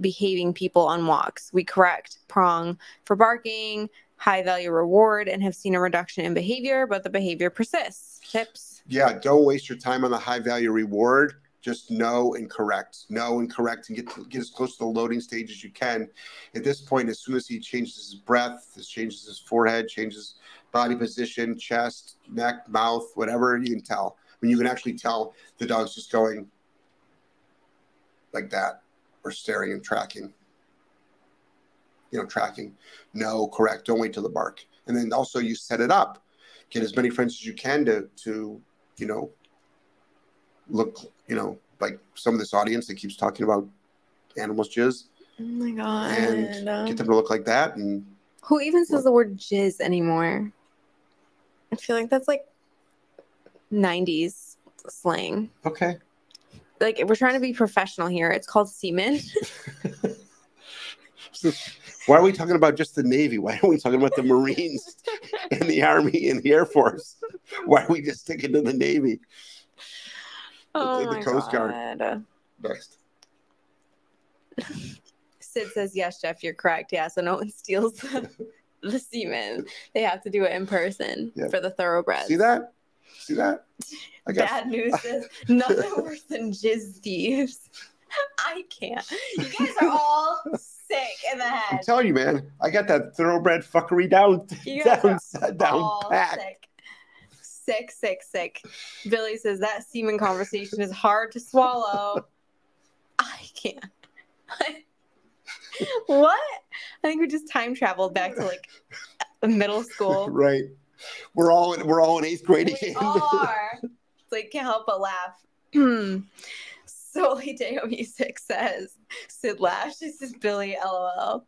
behaving people on walks. We correct prong for barking, high value reward, and have seen a reduction in behavior, but the behavior persists. Tips. Yeah, don't waste your time on the high value reward. Just know and correct. Know and correct and get get as close to the loading stage as you can. At this point, as soon as he changes his breath, changes his forehead, changes body position, chest, neck, mouth, whatever, you can tell. When you can actually tell the dog's just going like that or staring and tracking. You know, tracking. No, correct. Don't wait till the bark. And then also you set it up. Get as many friends as you can to to, you know, look, you know, like some of this audience that keeps talking about animals jizz Oh my god. and get them to look like that and Who even says the word jizz anymore? I feel like that's like 90s slang. okay. Like we're trying to be professional here. It's called semen. <laughs> <laughs> Why are we talking about just the Navy? Why are we talking about the Marines and the Army and the Air Force? Why are we just sticking to the Navy? oh the my Coast Guard. God. Next. Sid says, yes, Jeff, you're correct. Yeah, so no one steals the, semen. They have to do it in person Yeah. for the thoroughbreds. See that? See that? I got Bad news <laughs> is nothing worse than jizz thieves. <laughs> I can't. You guys are all sick in the head. I'm telling you, man, I got that thoroughbred fuckery down down <laughs> down pat. sick. Sick, sick, sick. Billy says that semen conversation is hard to swallow. I can't. What? I think we just time traveled back to like middle school. <laughs> Right. We're all in, we're all in eighth grade We again. <laughs> are. It's like can't help but laugh. <clears throat> Solely <laughs> Deo Music says Sid laughs. This is Billy LOL.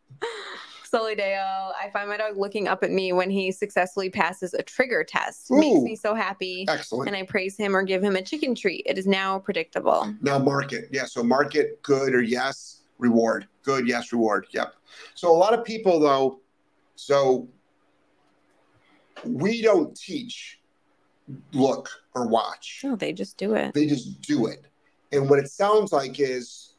Solely Deo, I find my dog looking up at me when he successfully passes a trigger test. Makes me so happy. Excellent. And I praise him or give him a chicken treat. It is now predictable. Now market. Yeah. So market good or yes, reward. Good, yes, reward. Yep. So a lot of people though, so we don't teach look or watch. Oh, they just do it. They just do it. And what it sounds like is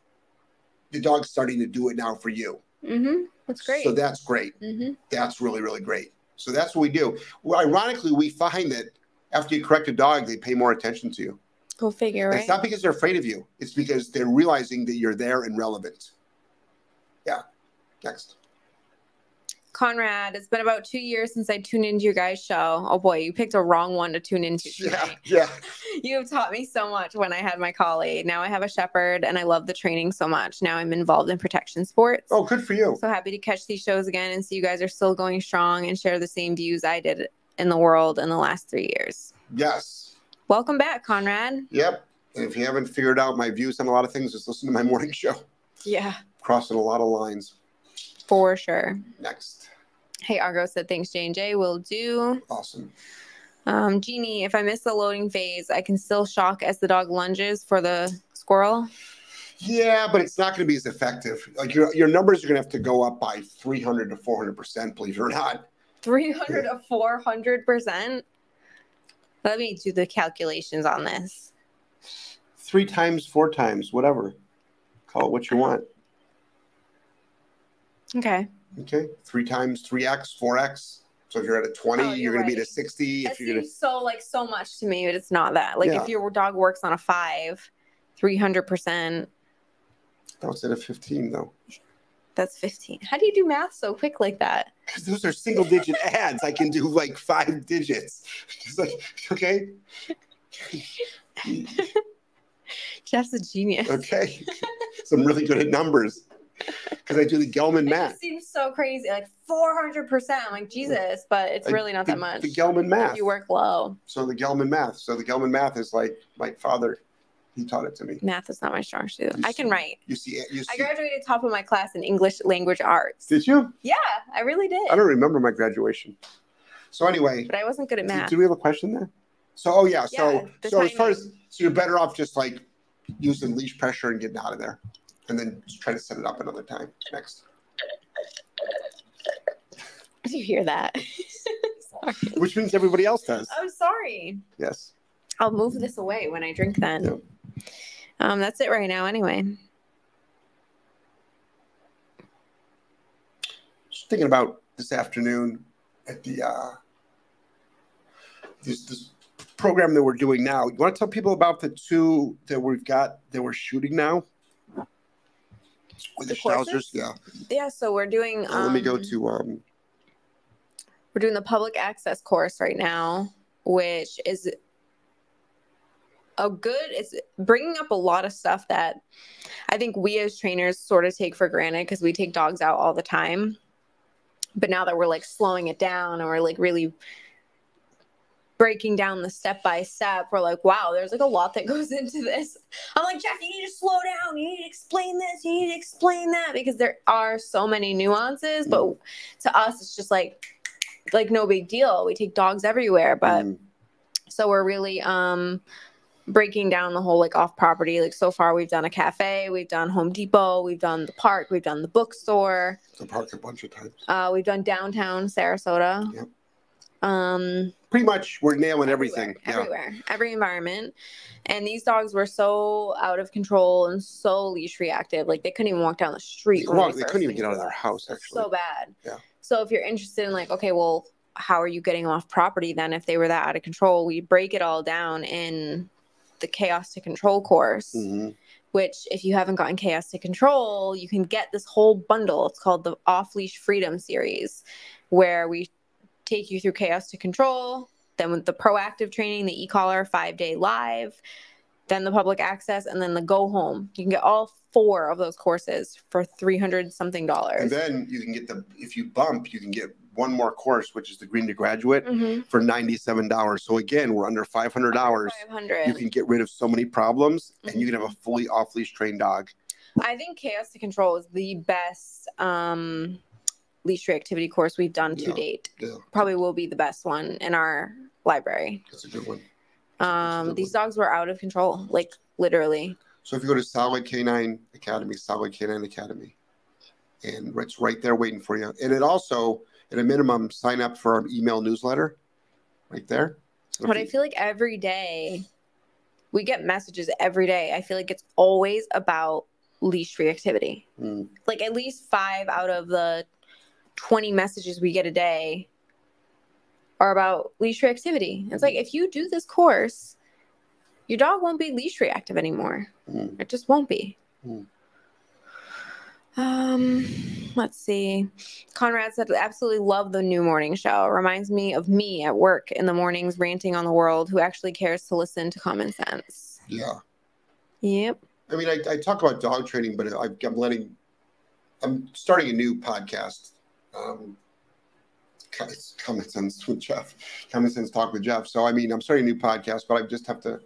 the dog's starting to do it now for you. Mm-hmm. That's great. So that's great. mm-hmm. That's really, really great. So that's what we do. Well, ironically, we find that after you correct a dog, they pay more attention to you. Go figure, right? It's not because they're afraid of you. It's because they're realizing that you're there and relevant. Yeah. Next. Conrad, it's been about two years since I tuned into your guys' show. Oh boy, you picked a wrong one to tune into. <laughs> Yeah. Yeah. <laughs> You have taught me so much when I had my collie. Now I have a shepherd and I love the training so much. Now I'm involved in protection sports. Oh, good for you. So happy to catch these shows again and see you guys are still going strong and share the same views I did in the world in the last three years. Yes. Welcome back, Conrad. Yep. And if you haven't figured out my views on a lot of things, just listen to my <laughs> morning show. Yeah, Crossing a lot of lines. for sure. Next. Hey, Argo said thanks, J and J. Will do. Awesome. Um, Jeannie, if I miss the loading phase, I can still shock as the dog lunges for the squirrel. Yeah, but it's not going to be as effective. Like your your numbers are going to have to go up by 300 to 400 percent. Believe it or not. 300 to 400 percent. Let me do the calculations on this. Three times, four times, whatever. Call it what you want. Okay. Okay. Three times, three x, four x. So if you're at a 20, Oh, you're, you're going to be at a 60. That If you're going to seems so like so much to me, but it's not that. Like Yeah. if your dog works on a five, 300 percent, that was at a 15 though. that's 15. How do you do math so quick like that? Because those are single digit ads. I can do like five digits. It's like, okay. Jeff's a genius. Okay. so I'm really good at numbers because I do the Gellman math. just seems so crazy, like 400 percent. I'm like Jesus, but it's Like, really not the, that much. The Gellman math. you work low. So the Gellman math. So the Gellman math is like my father. He taught it to me. Math is not my strong suit. You I can write. You see, you I graduated top of my class in English language arts. Did you? Yeah, I really did. I don't remember my graduation. So anyway, But I wasn't good at math. Do we have a question there? So oh yeah. So Yeah, the so as far as so you're better off just like using leash pressure and getting out of there, and then just try to set it up another time. Next. Did <laughs> you hear that? <laughs> sorry. Which means everybody else does. I'm sorry. Yes. I'll move this away when I drink then. Yep. Um, that's it right now anyway. Just thinking about this afternoon at the uh, this this program that we're doing now. You want to tell people about the two that we've got that we're shooting now? With the, The? Schnauzers? Yeah. Yeah, so we're doing Uh, let me go um, to um we're doing the public access course right now, which is a good it's bringing up a lot of stuff that I think we as trainers sort of take for granted because we take dogs out all the time. But now that we're like slowing it down and we're like really breaking down the step by step, we're like, wow, there's like a lot that <laughs> goes into this. I'm like, Jeff, you need to slow down. You need to explain this. You need to explain that because there are so many nuances. But to us, it's just like, like no big deal. We take dogs everywhere, but mm, so we're really um breaking down the whole like off property. Like so far, we've done a cafe, we've done Home Depot, we've done the park, we've done the bookstore, the park a bunch of times. uh, we've done downtown Sarasota. Yep. Um, Pretty much we're nailing everything. everywhere, Yeah. everywhere, every environment. And these dogs were so out of control and so leash reactive. Like they couldn't even walk down the street. Well, we they couldn't even get out of their house actually. So bad. Yeah. So if you're interested in like, okay, well, how are you getting off property then if they were that out of control? We break it all down in the chaos to control course, Mhm. which if you haven't gotten chaos to control, you can get this whole bundle. It's called the off leash freedom series, where we take you through chaos to control, then with the proactive training, the e-collar five day live, then the public access, and then the go home. You can get all four of those courses for 300 something dollars. And then you can get the if you bump, you can get one more course, which is the Green to Graduate, Mhm. for ninety-seven dollars. So again, we're under five hundred dollars. 500. You can get rid of so many problems, and you can Mm-hmm. have a fully off-leash trained dog. I think Chaos to Control is the best um, leash reactivity course we've done to Yeah. date. Yeah, Probably will be the best one in our library. that's a good one. Um, good these one. dogs were out of control, like literally. So if you go to Solid K9 Academy, Solid K9 Academy, and it's right there waiting for you. And it also, at a minimum, sign up for our email newsletter, right there. So But I feel like every day we get messages every day. I feel like it's always about leash reactivity. Mm, Like at least five out of the 20 messages we get a day are about leash reactivity. It's like if you do this course, your dog won't be leash reactive anymore. mm. It just won't be. Um, let's see. Conrad said, absolutely love the new morning show. Reminds me of me at work in the mornings ranting on the world who actually cares to listen to common sense. Yeah. Yep. I mean, I, I talk about dog training, but I, I'm letting, I'm starting a new podcast. Um, it's common sense with Jeff. Common sense talk with Jeff. So I mean, I'm starting a new podcast, but I just have to.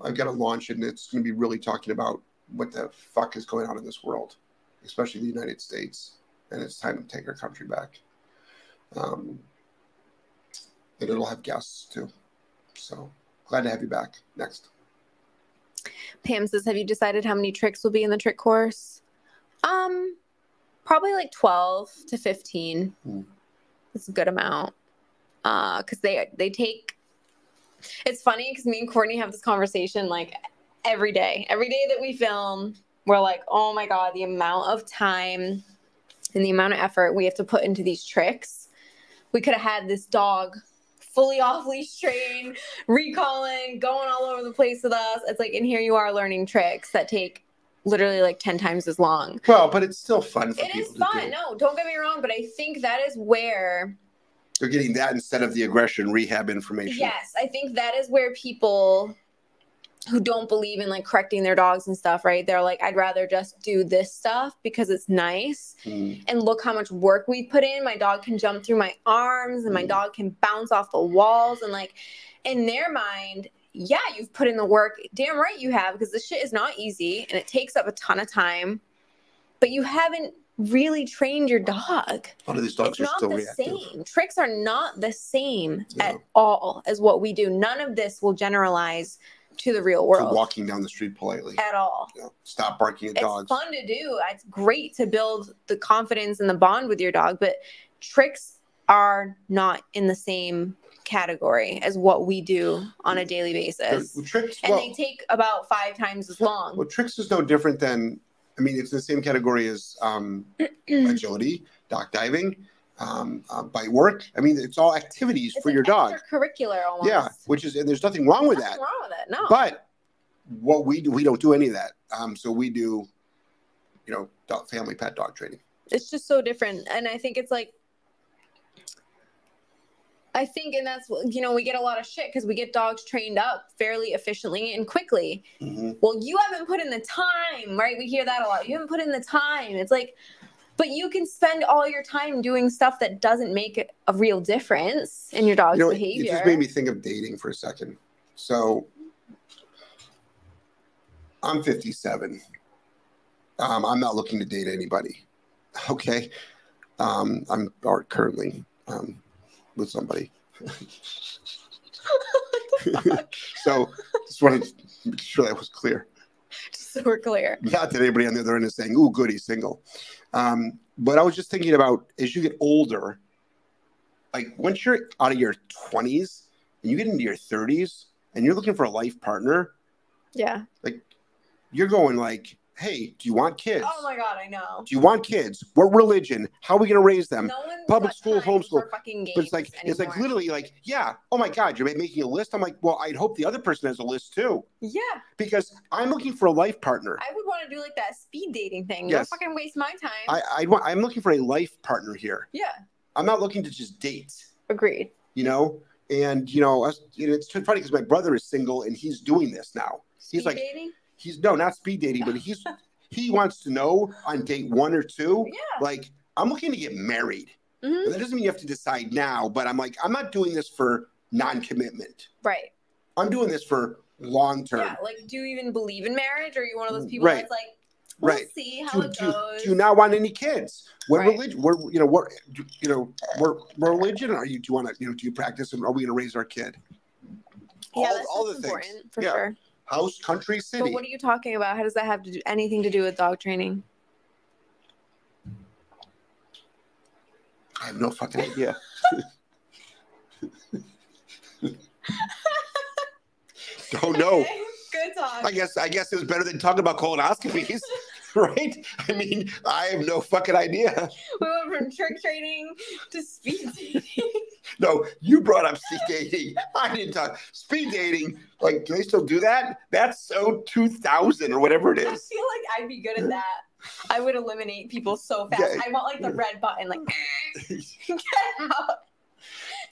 I've got to launch it, and it's going to be really talking about what the fuck is going on in this world, especially the United States, and it's time to take our country back. Um, and it'll have guests too. So glad to have you back. Next. Pam says, "Have you decided how many tricks will be in the trick course?" Um, probably like twelve to fifteen. Hmm. It's a good amount. Uh, because they they take. It's funny because me and Courtney have this conversation like every day. Every day that we film, we're like, "Oh my god, the amount of time and the amount of effort we have to put into these tricks." We could have had this dog fully <laughs> off leash trained, recalling, going all over the place with us. It's like, and here you are learning tricks that take literally like 10 times as long. Well, but it's still fun for It is fun. do. No, don't get me wrong, but I think that is where, They're getting that instead of the aggression rehab information. yes, I think that is where people who don't believe in like correcting their dogs and stuff, right? They're like, I'd rather just do this stuff because it's nice. Mm. and look how much work we put in. My dog can jump through my arms and my Mm. dog can bounce off the walls. And like in their mind, yeah, you've put in the work. Damn right you have, because this shit is not easy and it takes up a ton of time. But you haven't really trained your dog. A lot of these dogs It's are still the reactive. same. Tricks are not the same at all as what we do. None of this will generalize to the real world walking down the street politely. at all You know, stop barking at it's dogs. It's fun to do. It's great to build the confidence and the bond with your dog, but tricks are not in the same category as what we do on a daily basis. well, tricks. And Well, they take about five times as long. well, tricks is no different than. I mean, it's the same category as um, <clears throat> agility, dock diving, um, uh, bite work. I mean, it's all activities It's for your dog. Curricular, almost. Yeah, which is and there's nothing wrong with Nothing that. wrong with it. No. But what we do, we don't do any of that. Um, so we do, you know, dog, family pet dog training. it's just so different and i think it's like i think and that's you know we get a lot of shit because we get dogs trained up fairly efficiently and quickly Mhm. well you haven't put in the time right we hear that a lot you haven't put in the time it's like but you can spend all your time doing stuff that doesn't make a real difference in your dog's behavior. You know, it behavior just made me think of dating for a second. So I'm 57. Um, I'm not looking to date anybody. <laughs> Okay. Um, I'm currently um, with somebody. <laughs> <laughs> so just wanted to make sure that was clear. So <laughs> we're clear Not that anybody on the other end is saying, "Ooh, good, he's single." Um, but I was just thinking about as you get older, like once you're out of your 20s and you get into your 30s and you're looking for a life partner, yeah like you're going like, "Hey, do you want kids? oh my god i know Do you want kids? What religion? How are we going to raise them?" no one's public school, homeschool, But it's like games it's like literally like, yeah, oh my God, you're making a list. I'm like, well, I'd hope the other person has a list too, yeah because I'm looking for a life partner. I would want to do like that speed dating thing. Yes. Don't fucking waste my time. I, I want, I'm looking for a life partner here. yeah, I'm not looking to just date. agreed. you know and you know it's funny because my brother is single and he's doing this now He's Speed like- dating? He's no not speed dating but he's <laughs> he wants to know on date one or two Yeah. like i'm looking to get married Mhm. And that doesn't mean you have to decide now but i'm like i'm not doing this for non-commitment Right. i'm doing this for long term Yeah. Like, do you even believe in marriage? Or are you one of those people Right. that's like, we'll right see how do, it goes? do you not want any kids what Right. religion what you know what do- you know what religion are you do you want to you know do you practice and are we going to raise our kid yeah, all, all the that's things for Yeah. sure. House country city But what are you talking about? How does that have to do anything to do with dog training? I have no fucking idea. <laughs> Don't know. Okay, Good talk. I guess I guess it was better than talking about colonoscopies, <laughs> right? I mean, I have no fucking idea. we went from trick training to speed dating. <laughs> No, you brought up speed dating. I didn't talk speed dating. Like, do they still do that? That's so 2000 or whatever it is. I feel like I'd be good at that. I would eliminate people so fast. Yeah. I want like the red button, like <laughs> get out.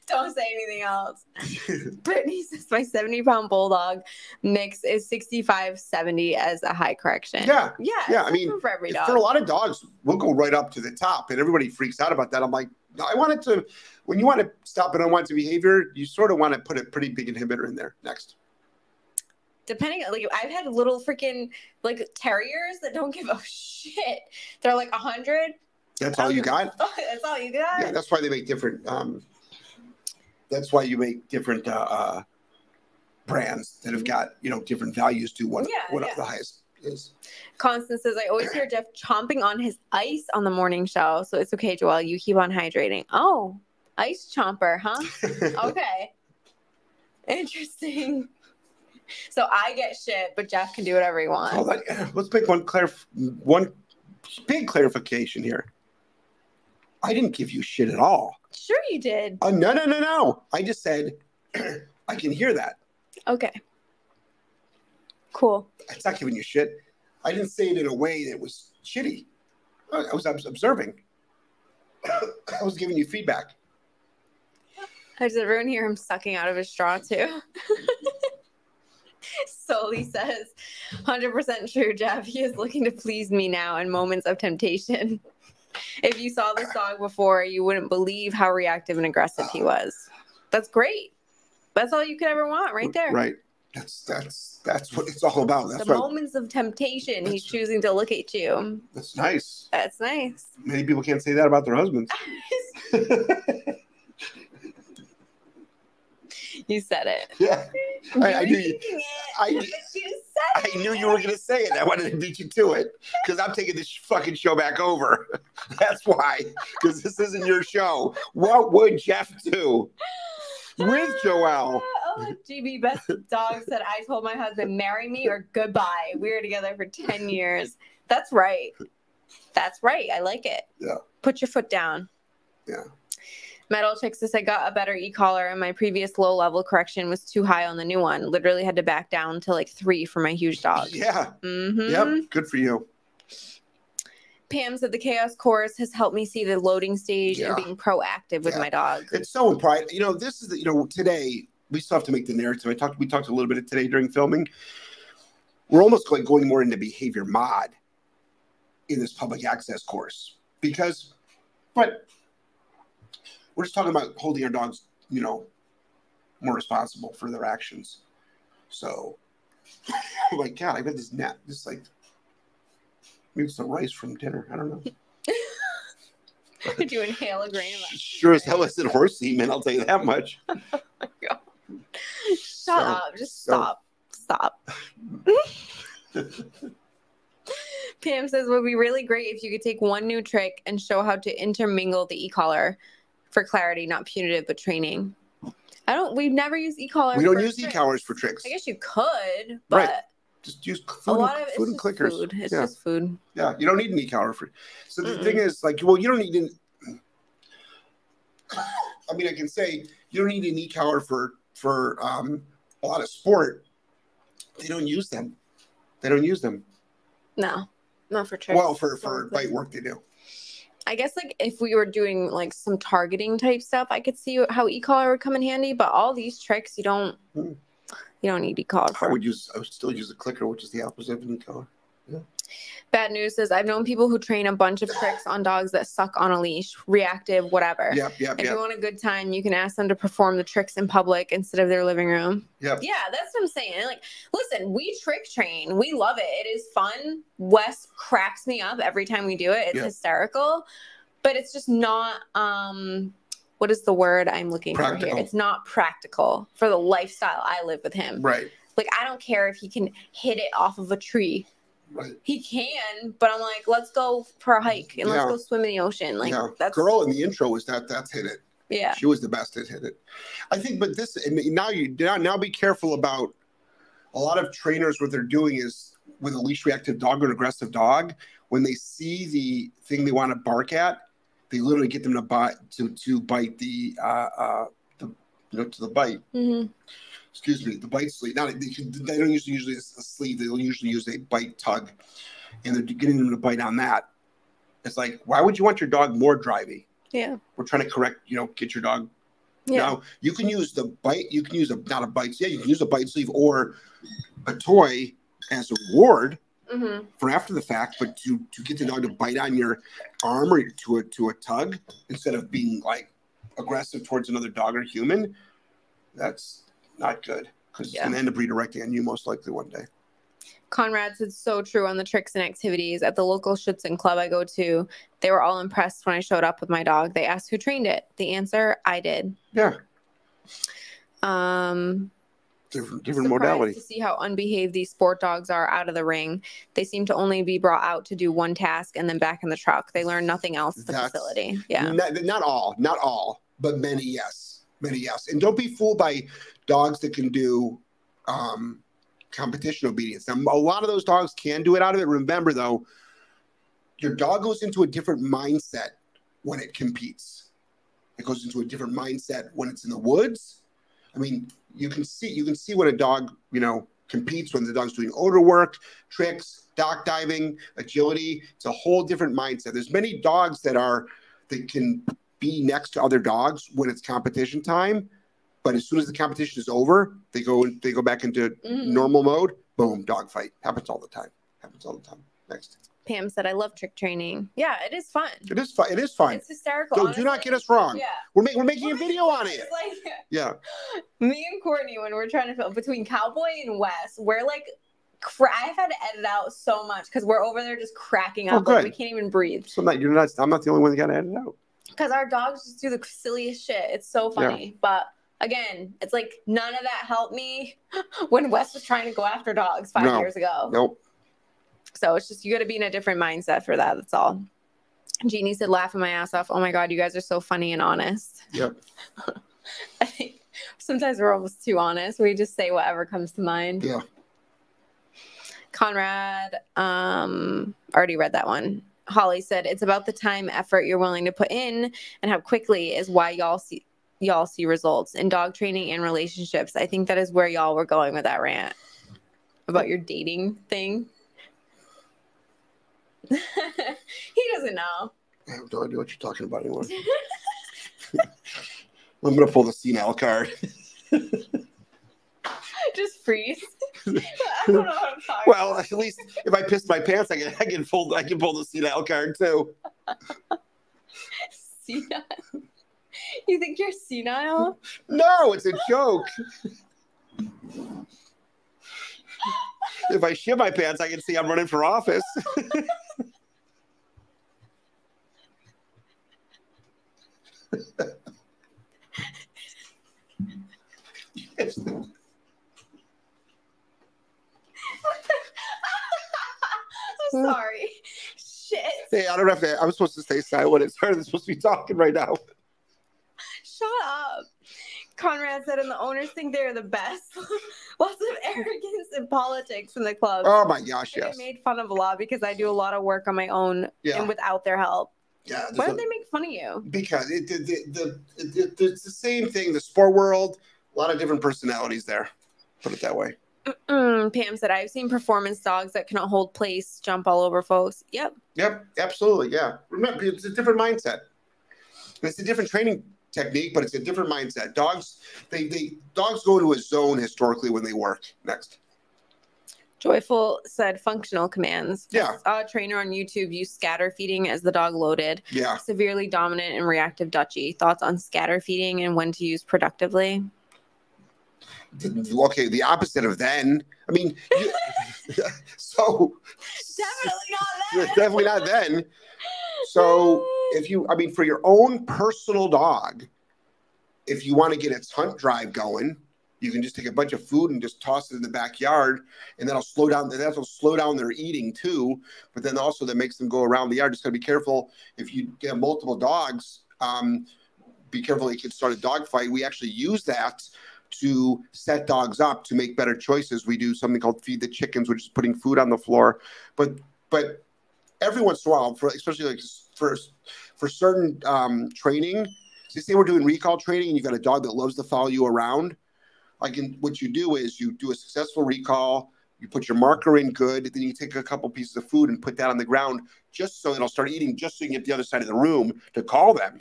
<laughs> Don't say anything else. <laughs> Brittany says my 70 pound bulldog mix is 65 70 as a high correction. Yeah, Yeah. yeah, I mean, for every dog. For a lot of dogs, we'll go right up to the top, and everybody freaks out about that. I'm like, I wanted to. When you want to stop an unwanted behavior, you sort of want to put a pretty big inhibitor in there. Next. Depending, like I've had little freaking like terriers that don't give a shit. They're like a hundred. That's all you got. <laughs> That's all you got. Yeah, that's why they make different. Um, that's why you make different uh, uh, brands that have got you know different values to what Yeah, what yeah. the highest is. Constance says, I always hear Jeff chomping on his ice on the morning show. So it's okay, Joelle. You keep on hydrating. Oh, ice chomper, huh? <laughs> Okay. Interesting. So I get shit, but Jeff can do whatever he wants. On. Let's make one clarif- one big clarification here. I didn't give you shit at all. Sure, you did. Uh, no, no, no, no. I just said <clears throat> I can hear that. Okay. Cool. It's not giving you shit. I didn't say it in a way that was shitty. I was observing. <coughs> I was giving you feedback. Does everyone hear him sucking out of his straw too? <laughs> Sully says, 100% true, Jeff. He is looking to please me now in moments of temptation. If you saw this dog before, you wouldn't believe how reactive and aggressive he was. That's great. That's all you could ever want right there. Right. That's that's that's what it's all about. That's the moments of temptation, he's choosing to look at you. that's nice. That's nice. Many people can't say that about their husbands. <laughs> <laughs> <laughs> you said it. yeah. I, I knew you, it, I- you said I knew you were gonna say it. I wanted to beat you to it because I'm taking this fucking show back over. <laughs> That's why. Because this isn't your show. What would Jeff do with <laughs> Joelle? Oh, GB Best Dog said, I told my husband, marry me or goodbye. We were together for 10 years. That's right. That's right. I like it. Yeah. Put your foot down. Yeah. Metal Chick says, I got a better e collar and my previous low level correction was too high on the new one. Literally had to back down to like three for my huge dog. Yeah. Mhm. Yep. Good for you. Pam said, the Chaos Course has helped me see the loading stage Yeah. and being proactive with Yeah. my dog. It's so important. You know, this is the, you know, today we still have to make the narrative. I talked we talked a little bit of today during filming. We're almost going going more into behavior mod in this public access course because but we're just talking about holding our dogs, you know, more responsible for their actions. So <laughs> oh my god, I got this net this like maybe it's the rice from dinner. I don't know. Did you inhale a grain of <laughs> Sure as hell isn't horse semen, I'll tell you that much. <laughs> Oh Shut So- up. Just so- stop. Stop. Pam says, would be really great if you could take one new trick and show how to intermingle the e-collar for clarity, not punitive, but training. I don't, we've never used e-collar. We don't use tricks. e-collars for tricks. I guess you could, but Right. Just use a food, lot and, of food and clickers. food. It's yeah. just food. yeah, you don't need an e-collar for. So the Mm-mm. thing is, like, well, you don't need an. I mean, I can say you don't need an e-collar for for um, a lot of sport. They don't use them. They don't use them. No, not for tricks. Well, for for bite work, they do. I guess like if we were doing like some targeting type stuff, I could see how e-collar would come in handy. But all these tricks, you don't, Hmm. you don't need e-collar I would use. I would still use a clicker, which is the opposite of an e-collar. Bad news is I've known people who train a bunch of tricks on dogs that suck on a leash, reactive, whatever. Yep, yep, If you want a good time, you can ask them to perform the tricks in public instead of their living room. yep. Yeah, that's what I'm saying. Like, listen, we trick train. We love it. It is fun. Wes cracks me up every time we do it. It's Yeah. hysterical. But it's just not um what is the word I'm looking for here? It's not practical for the lifestyle I live with him. Right, Like I don't care if he can hit it off of a tree. Right. He can, but I'm like, let's go for a hike and let's go swim in the ocean. Like yeah. that's Girl in the intro was that. That's hit it. yeah. She was the best at hit it. I think, but this and now you now, now be careful about a lot of trainers. What they're doing is with a leash reactive dog or an aggressive dog, when they see the thing they want to bark at, they literally get them to bite to to bite the uh, uh the you know to the bite. Mhm. Excuse me, the bite sleeve. Not they, they don't usually usually a sleeve. They'll usually use a bite tug, and they're getting them to bite on that. It's like, why would you want your dog more drivey? Yeah. We're trying to correct, you know, get your dog Yeah. now you can use the bite. You can use a not a bite. Yeah, you can use a bite sleeve or a toy as a reward. hmm for after the fact, but to to get the dog to bite on your arm or to a to a tug instead of being like aggressive towards another dog or human, that's not good because Yeah. it's gonna end up redirecting on you most likely one day. Conrad said so true on the tricks and activities at the local Schutzhund club I go to. They were all impressed when I showed up with my dog. They asked who trained it. The answer, I did. Yeah, Um, different different modality. To see how unbehaved these sport dogs are out of the ring. They seem to only be brought out to do one task and then back in the truck. They learn nothing else at the That's- facility. Yeah. Not, not all, not all, but many, yes. Many, yes. And don't be fooled by dogs that can do um, competition obedience. Now, a lot of those dogs can do it out of it. Remember, though, your dog goes into a different mindset when it competes. It goes into a different mindset when it's in the woods. I mean, you can see you can see when a dog, you know, competes when the dog's doing odor work, tricks, dock diving, agility. It's a whole different mindset. There's many dogs that are that can be next to other dogs when it's competition time, but as soon as the competition is over, they go they go back into Mhm. normal mode. Boom, dog fight happens all the time. Happens all the time. Next, Pam said, I love trick training. Yeah, it is fun. it is fun. It is fun. It's hysterical. Do, do not get us wrong. Yeah. We're, ma- we're making a Well, video on it. Like, Yeah. <gasps> me and Courtney, when we're trying to film between Cowboy and Wes, we're like, cra- I've had to edit out so much because we're over there just cracking Oh, up. like, we can't even breathe So I'm not, you're not. I'm not the only one that got to edit it out. because our dogs just do the silliest shit. It's so funny. But again, it's like none of that helped me <laughs> when Wes was trying to go after dogs five No. years ago. Nope. So it's just you got to be in a different mindset for that. That's all. Jeannie said, laughing my ass off. Oh my God, you guys are so funny and honest. Yep. <laughs> I think sometimes we're almost too honest. We just say whatever comes to mind. Yeah. Conrad, um, already read that one. Holly said it's about the time effort you're willing to put in and how quickly is why y'all see y'all see results in dog training and relationships. I think that is where y'all were going with that rant about your dating thing. <laughs> he doesn't know. I have no idea what you're talking about anymore. <laughs> I'm gonna pull the senile card. <laughs> Just freeze. I don't know what I'm talking Well, at least if I piss my pants, I can I can pull I can pull the senile card too. senile. <laughs> You think you're senile? No, it's a joke. if I shit my pants, I can see I'm running for office. <laughs> I'm sorry. Shit. Hey, I don't have to. I'm supposed to stay silent. It's hard. I'm supposed to be talking right now. Shut up. Conrad said, and the owners think they're the best. <laughs> Lots of arrogance in politics in the club. Oh my gosh, I yes. made fun of a lot because I do a lot of work on my own Yeah. and without their help. Yeah. Why a- they make fun of you? because it, the, the, the, it, it's the same thing. The sport world, a lot of different personalities there. Put it that way. Mm, Pam said, I've seen performance dogs that cannot hold place, jump all over folks. Yep. Yep, absolutely. Yeah. Remember, it's a different mindset. It's a different training technique, but it's a different mindset. Dogs, they, they dogs go into a zone historically when they work. Next. Joyful said, functional commands. Yeah. A trainer on YouTube use scatter feeding as the dog loaded. Yeah. Severely dominant and reactive Dutchie. Thoughts on scatter feeding and when to use productively? Okay, the opposite of then. I mean, you, <laughs> so Definitely not that. definitely not then. So if you, I mean, for your own personal dog, if you want to get its hunt drive going, you can just take a bunch of food and just toss it in the backyard, and that'll slow down. That'll slow down their eating too. But then also that makes them go around the yard. Just gotta be careful if you get multiple dogs. Um, be careful you can start a dog fight. We actually use that to set dogs up to make better choices. We do something called feed the chickens, which is putting food on the floor. But but every once in a while, for especially like for for certain um, training, so say we're doing recall training and you've got a dog that loves to follow you around. Like in, what you do is you do a successful recall, you put your marker in good, then you take a couple pieces of food and put that on the ground just so it'll start eating, just so you can get the other side of the room to call them.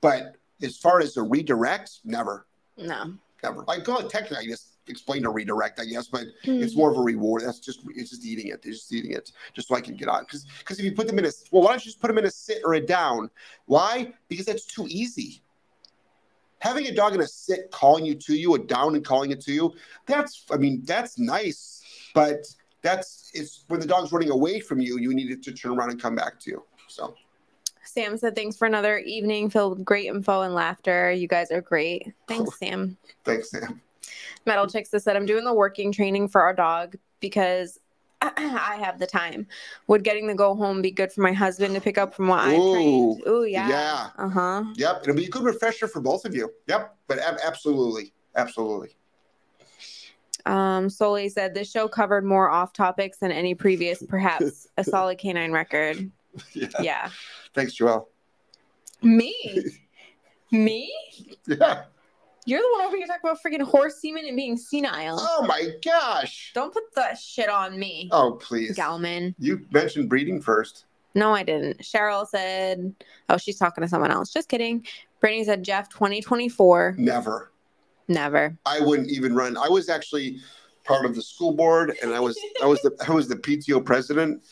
But as far as a redirect, never, No. never. Like go technically, I just explain a redirect, I guess, but Hmm. it's more of a reward. That's just it's just eating it. They're just eating it, just so I can get on. Because because if you put them in a well, why don't you just put them in a sit or a down? Why? Because that's too easy. Having a dog in a sit calling you to you, a down and calling it to you, that's I mean that's nice, but that's it's when the dog's running away from you, you need it to turn around and come back to you. So Sam said, "Thanks for another evening filled with great info and laughter. You guys are great. Thanks, <laughs> Sam." thanks, Sam. Metal Chicks has said, I'm doing the working training for our dog because <clears throat> I have the time. Would getting the go home be good for my husband to pick up from what I trained? Ooh, yeah. yeah. Uh huh. Yep, it'll be a good refresher for both of you. Yep, but ab- absolutely, absolutely. Um, Soleil said, This show covered more off topics than any previous, perhaps <laughs> a solid canine record. Yeah. Yeah. Thanks, Joelle. Me? <laughs> Me? Yeah. You're the one over here talking about freaking horse semen and being senile. Oh my gosh. Don't put that shit on me, Oh please. Gellman. You mentioned breeding first. No, I didn't. Cheryl said, Oh, she's talking to someone else. Just kidding. Brittany said, Jeff, 2024. Never. Never. I wouldn't even run. I was actually part of the school board, and I was I was the I was the PTO president.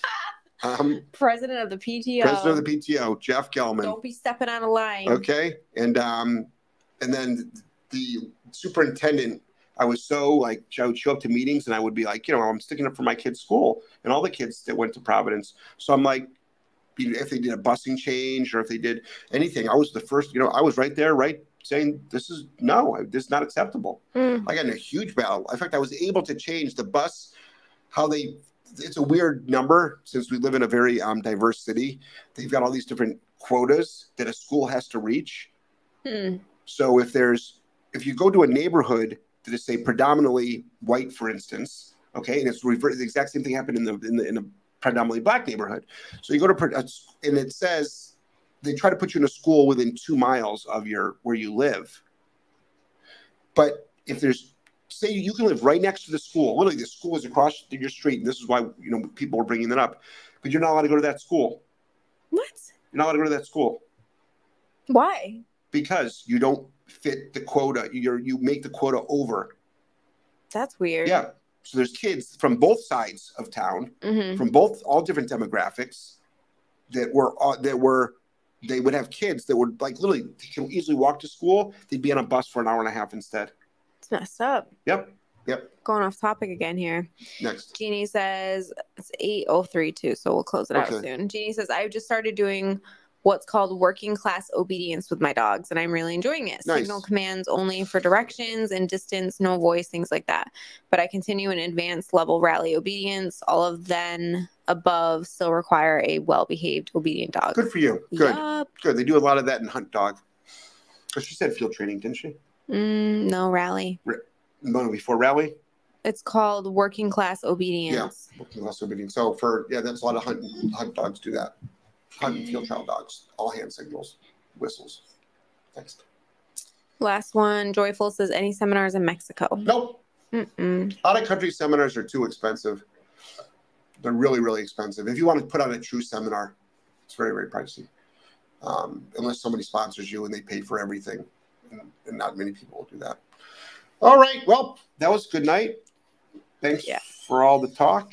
Um, President of the PTO. president of the PTO, Jeff Gellman. Don't be stepping on a line. Okay, and um, and then the superintendent. I was so like I would show up to meetings and I would be like, you know, I'm sticking up for my kid's school and all the kids that went to Providence. So I'm like, if they did a busing change or if they did anything, I was the first. You know, I was right there, right, saying this is no, this is not acceptable. Mm. I got in a huge battle. In fact, I was able to change the bus, how they. It's a weird number since we live in a very um, diverse city. They've got all these different quotas that a school has to reach. Hmm. So if there's if you go to a neighborhood that is say predominantly white, for instance, okay, and it's rever- the exact same thing happened in the in the in a predominantly black neighborhood. So you go to uh, and it says they try to put you in a school within two miles of your where you live. But if there's say you can live right next to the school, literally the school is across your street, and this is why you know people are bringing that up, but you're not allowed to go to that school. What? You're not allowed to go to that school Why? because you don't fit the quota. You're you make the quota over. That's weird. Yeah. So there's kids from both sides of town, hmm from both all different demographics, that were uh, that were they would have kids that would like literally they can easily walk to school. They'd be on a bus for an hour and a half instead. It's messed up. Yep. Yep. Going off topic again here. Next. Jeannie says it's 803 so we'll close it out soon. Jeannie says, I've just started doing what's called working class obedience with my dogs, and I'm really enjoying it. Nice. Signal commands only for directions and distance, no voice, things like that. But I continue in advanced level rally obedience. All of then above still require a well behaved obedient dog. Good for you. Good. Yup. Good. They do a lot of that in hunt dog. Because she said field training, didn't she? Mm, no rally. No, before rally. It's called working class obedience. Yeah, working class obedience. So for yeah, that's a lot of hunt hunt dogs do that. Hunt and field trial dogs, all hand signals, whistles. Next. Last one, Joyful says, any seminars in Mexico? Nope. Mm-mm. Out of country seminars are too expensive. They're really, really expensive. If you want to put on a true seminar, it's very, very pricey. Um, unless somebody sponsors you and they pay for everything, and, and not many people will do that. All right. Well, that was a good night. Thanks Yeah. for all the talk.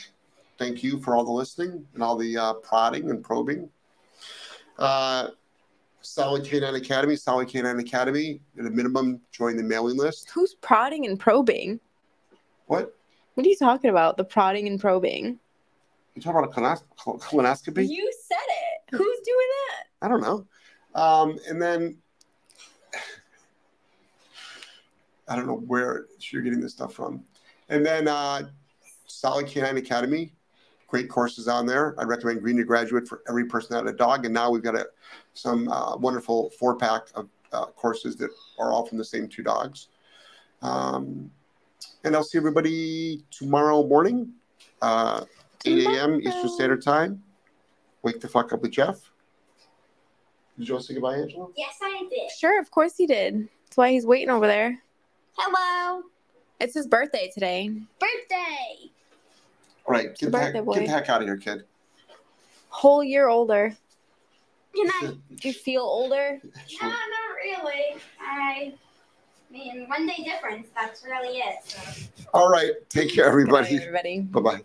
Thank you for all the listening and all the uh, prodding and probing. Uh, Solid K9 Academy, Solid K9 Academy, at a minimum, join the mailing list. Who's prodding and probing? What? What are you talking about? The prodding and probing? You talking about a colonos- colonoscopy? You said it. Who's doing that? I don't know. Um, and then <sighs> I don't know where you're getting this stuff from. And then uh, Solid K9 Academy, great courses on there. I recommend Green to Graduate for every person that had a dog. And now we've got a, some uh, wonderful four pack of uh, courses that are all from the same two dogs. Um, and I'll see everybody tomorrow morning, uh, 8 a.m. Eastern Standard Time. Wake the fuck up with Jeff. Did you want to say goodbye, Angela? Yes, I did. Sure, of course he did. That's why he's waiting over there. Hello. It's his birthday today. Birthday. All right, the get the, heck, get the heck out of here, kid. Whole year older. Good night. Do you feel older? No, not really. I mean, one day difference. That's really it. So. All right. Take care, Good night, everybody. everybody. Bye bye.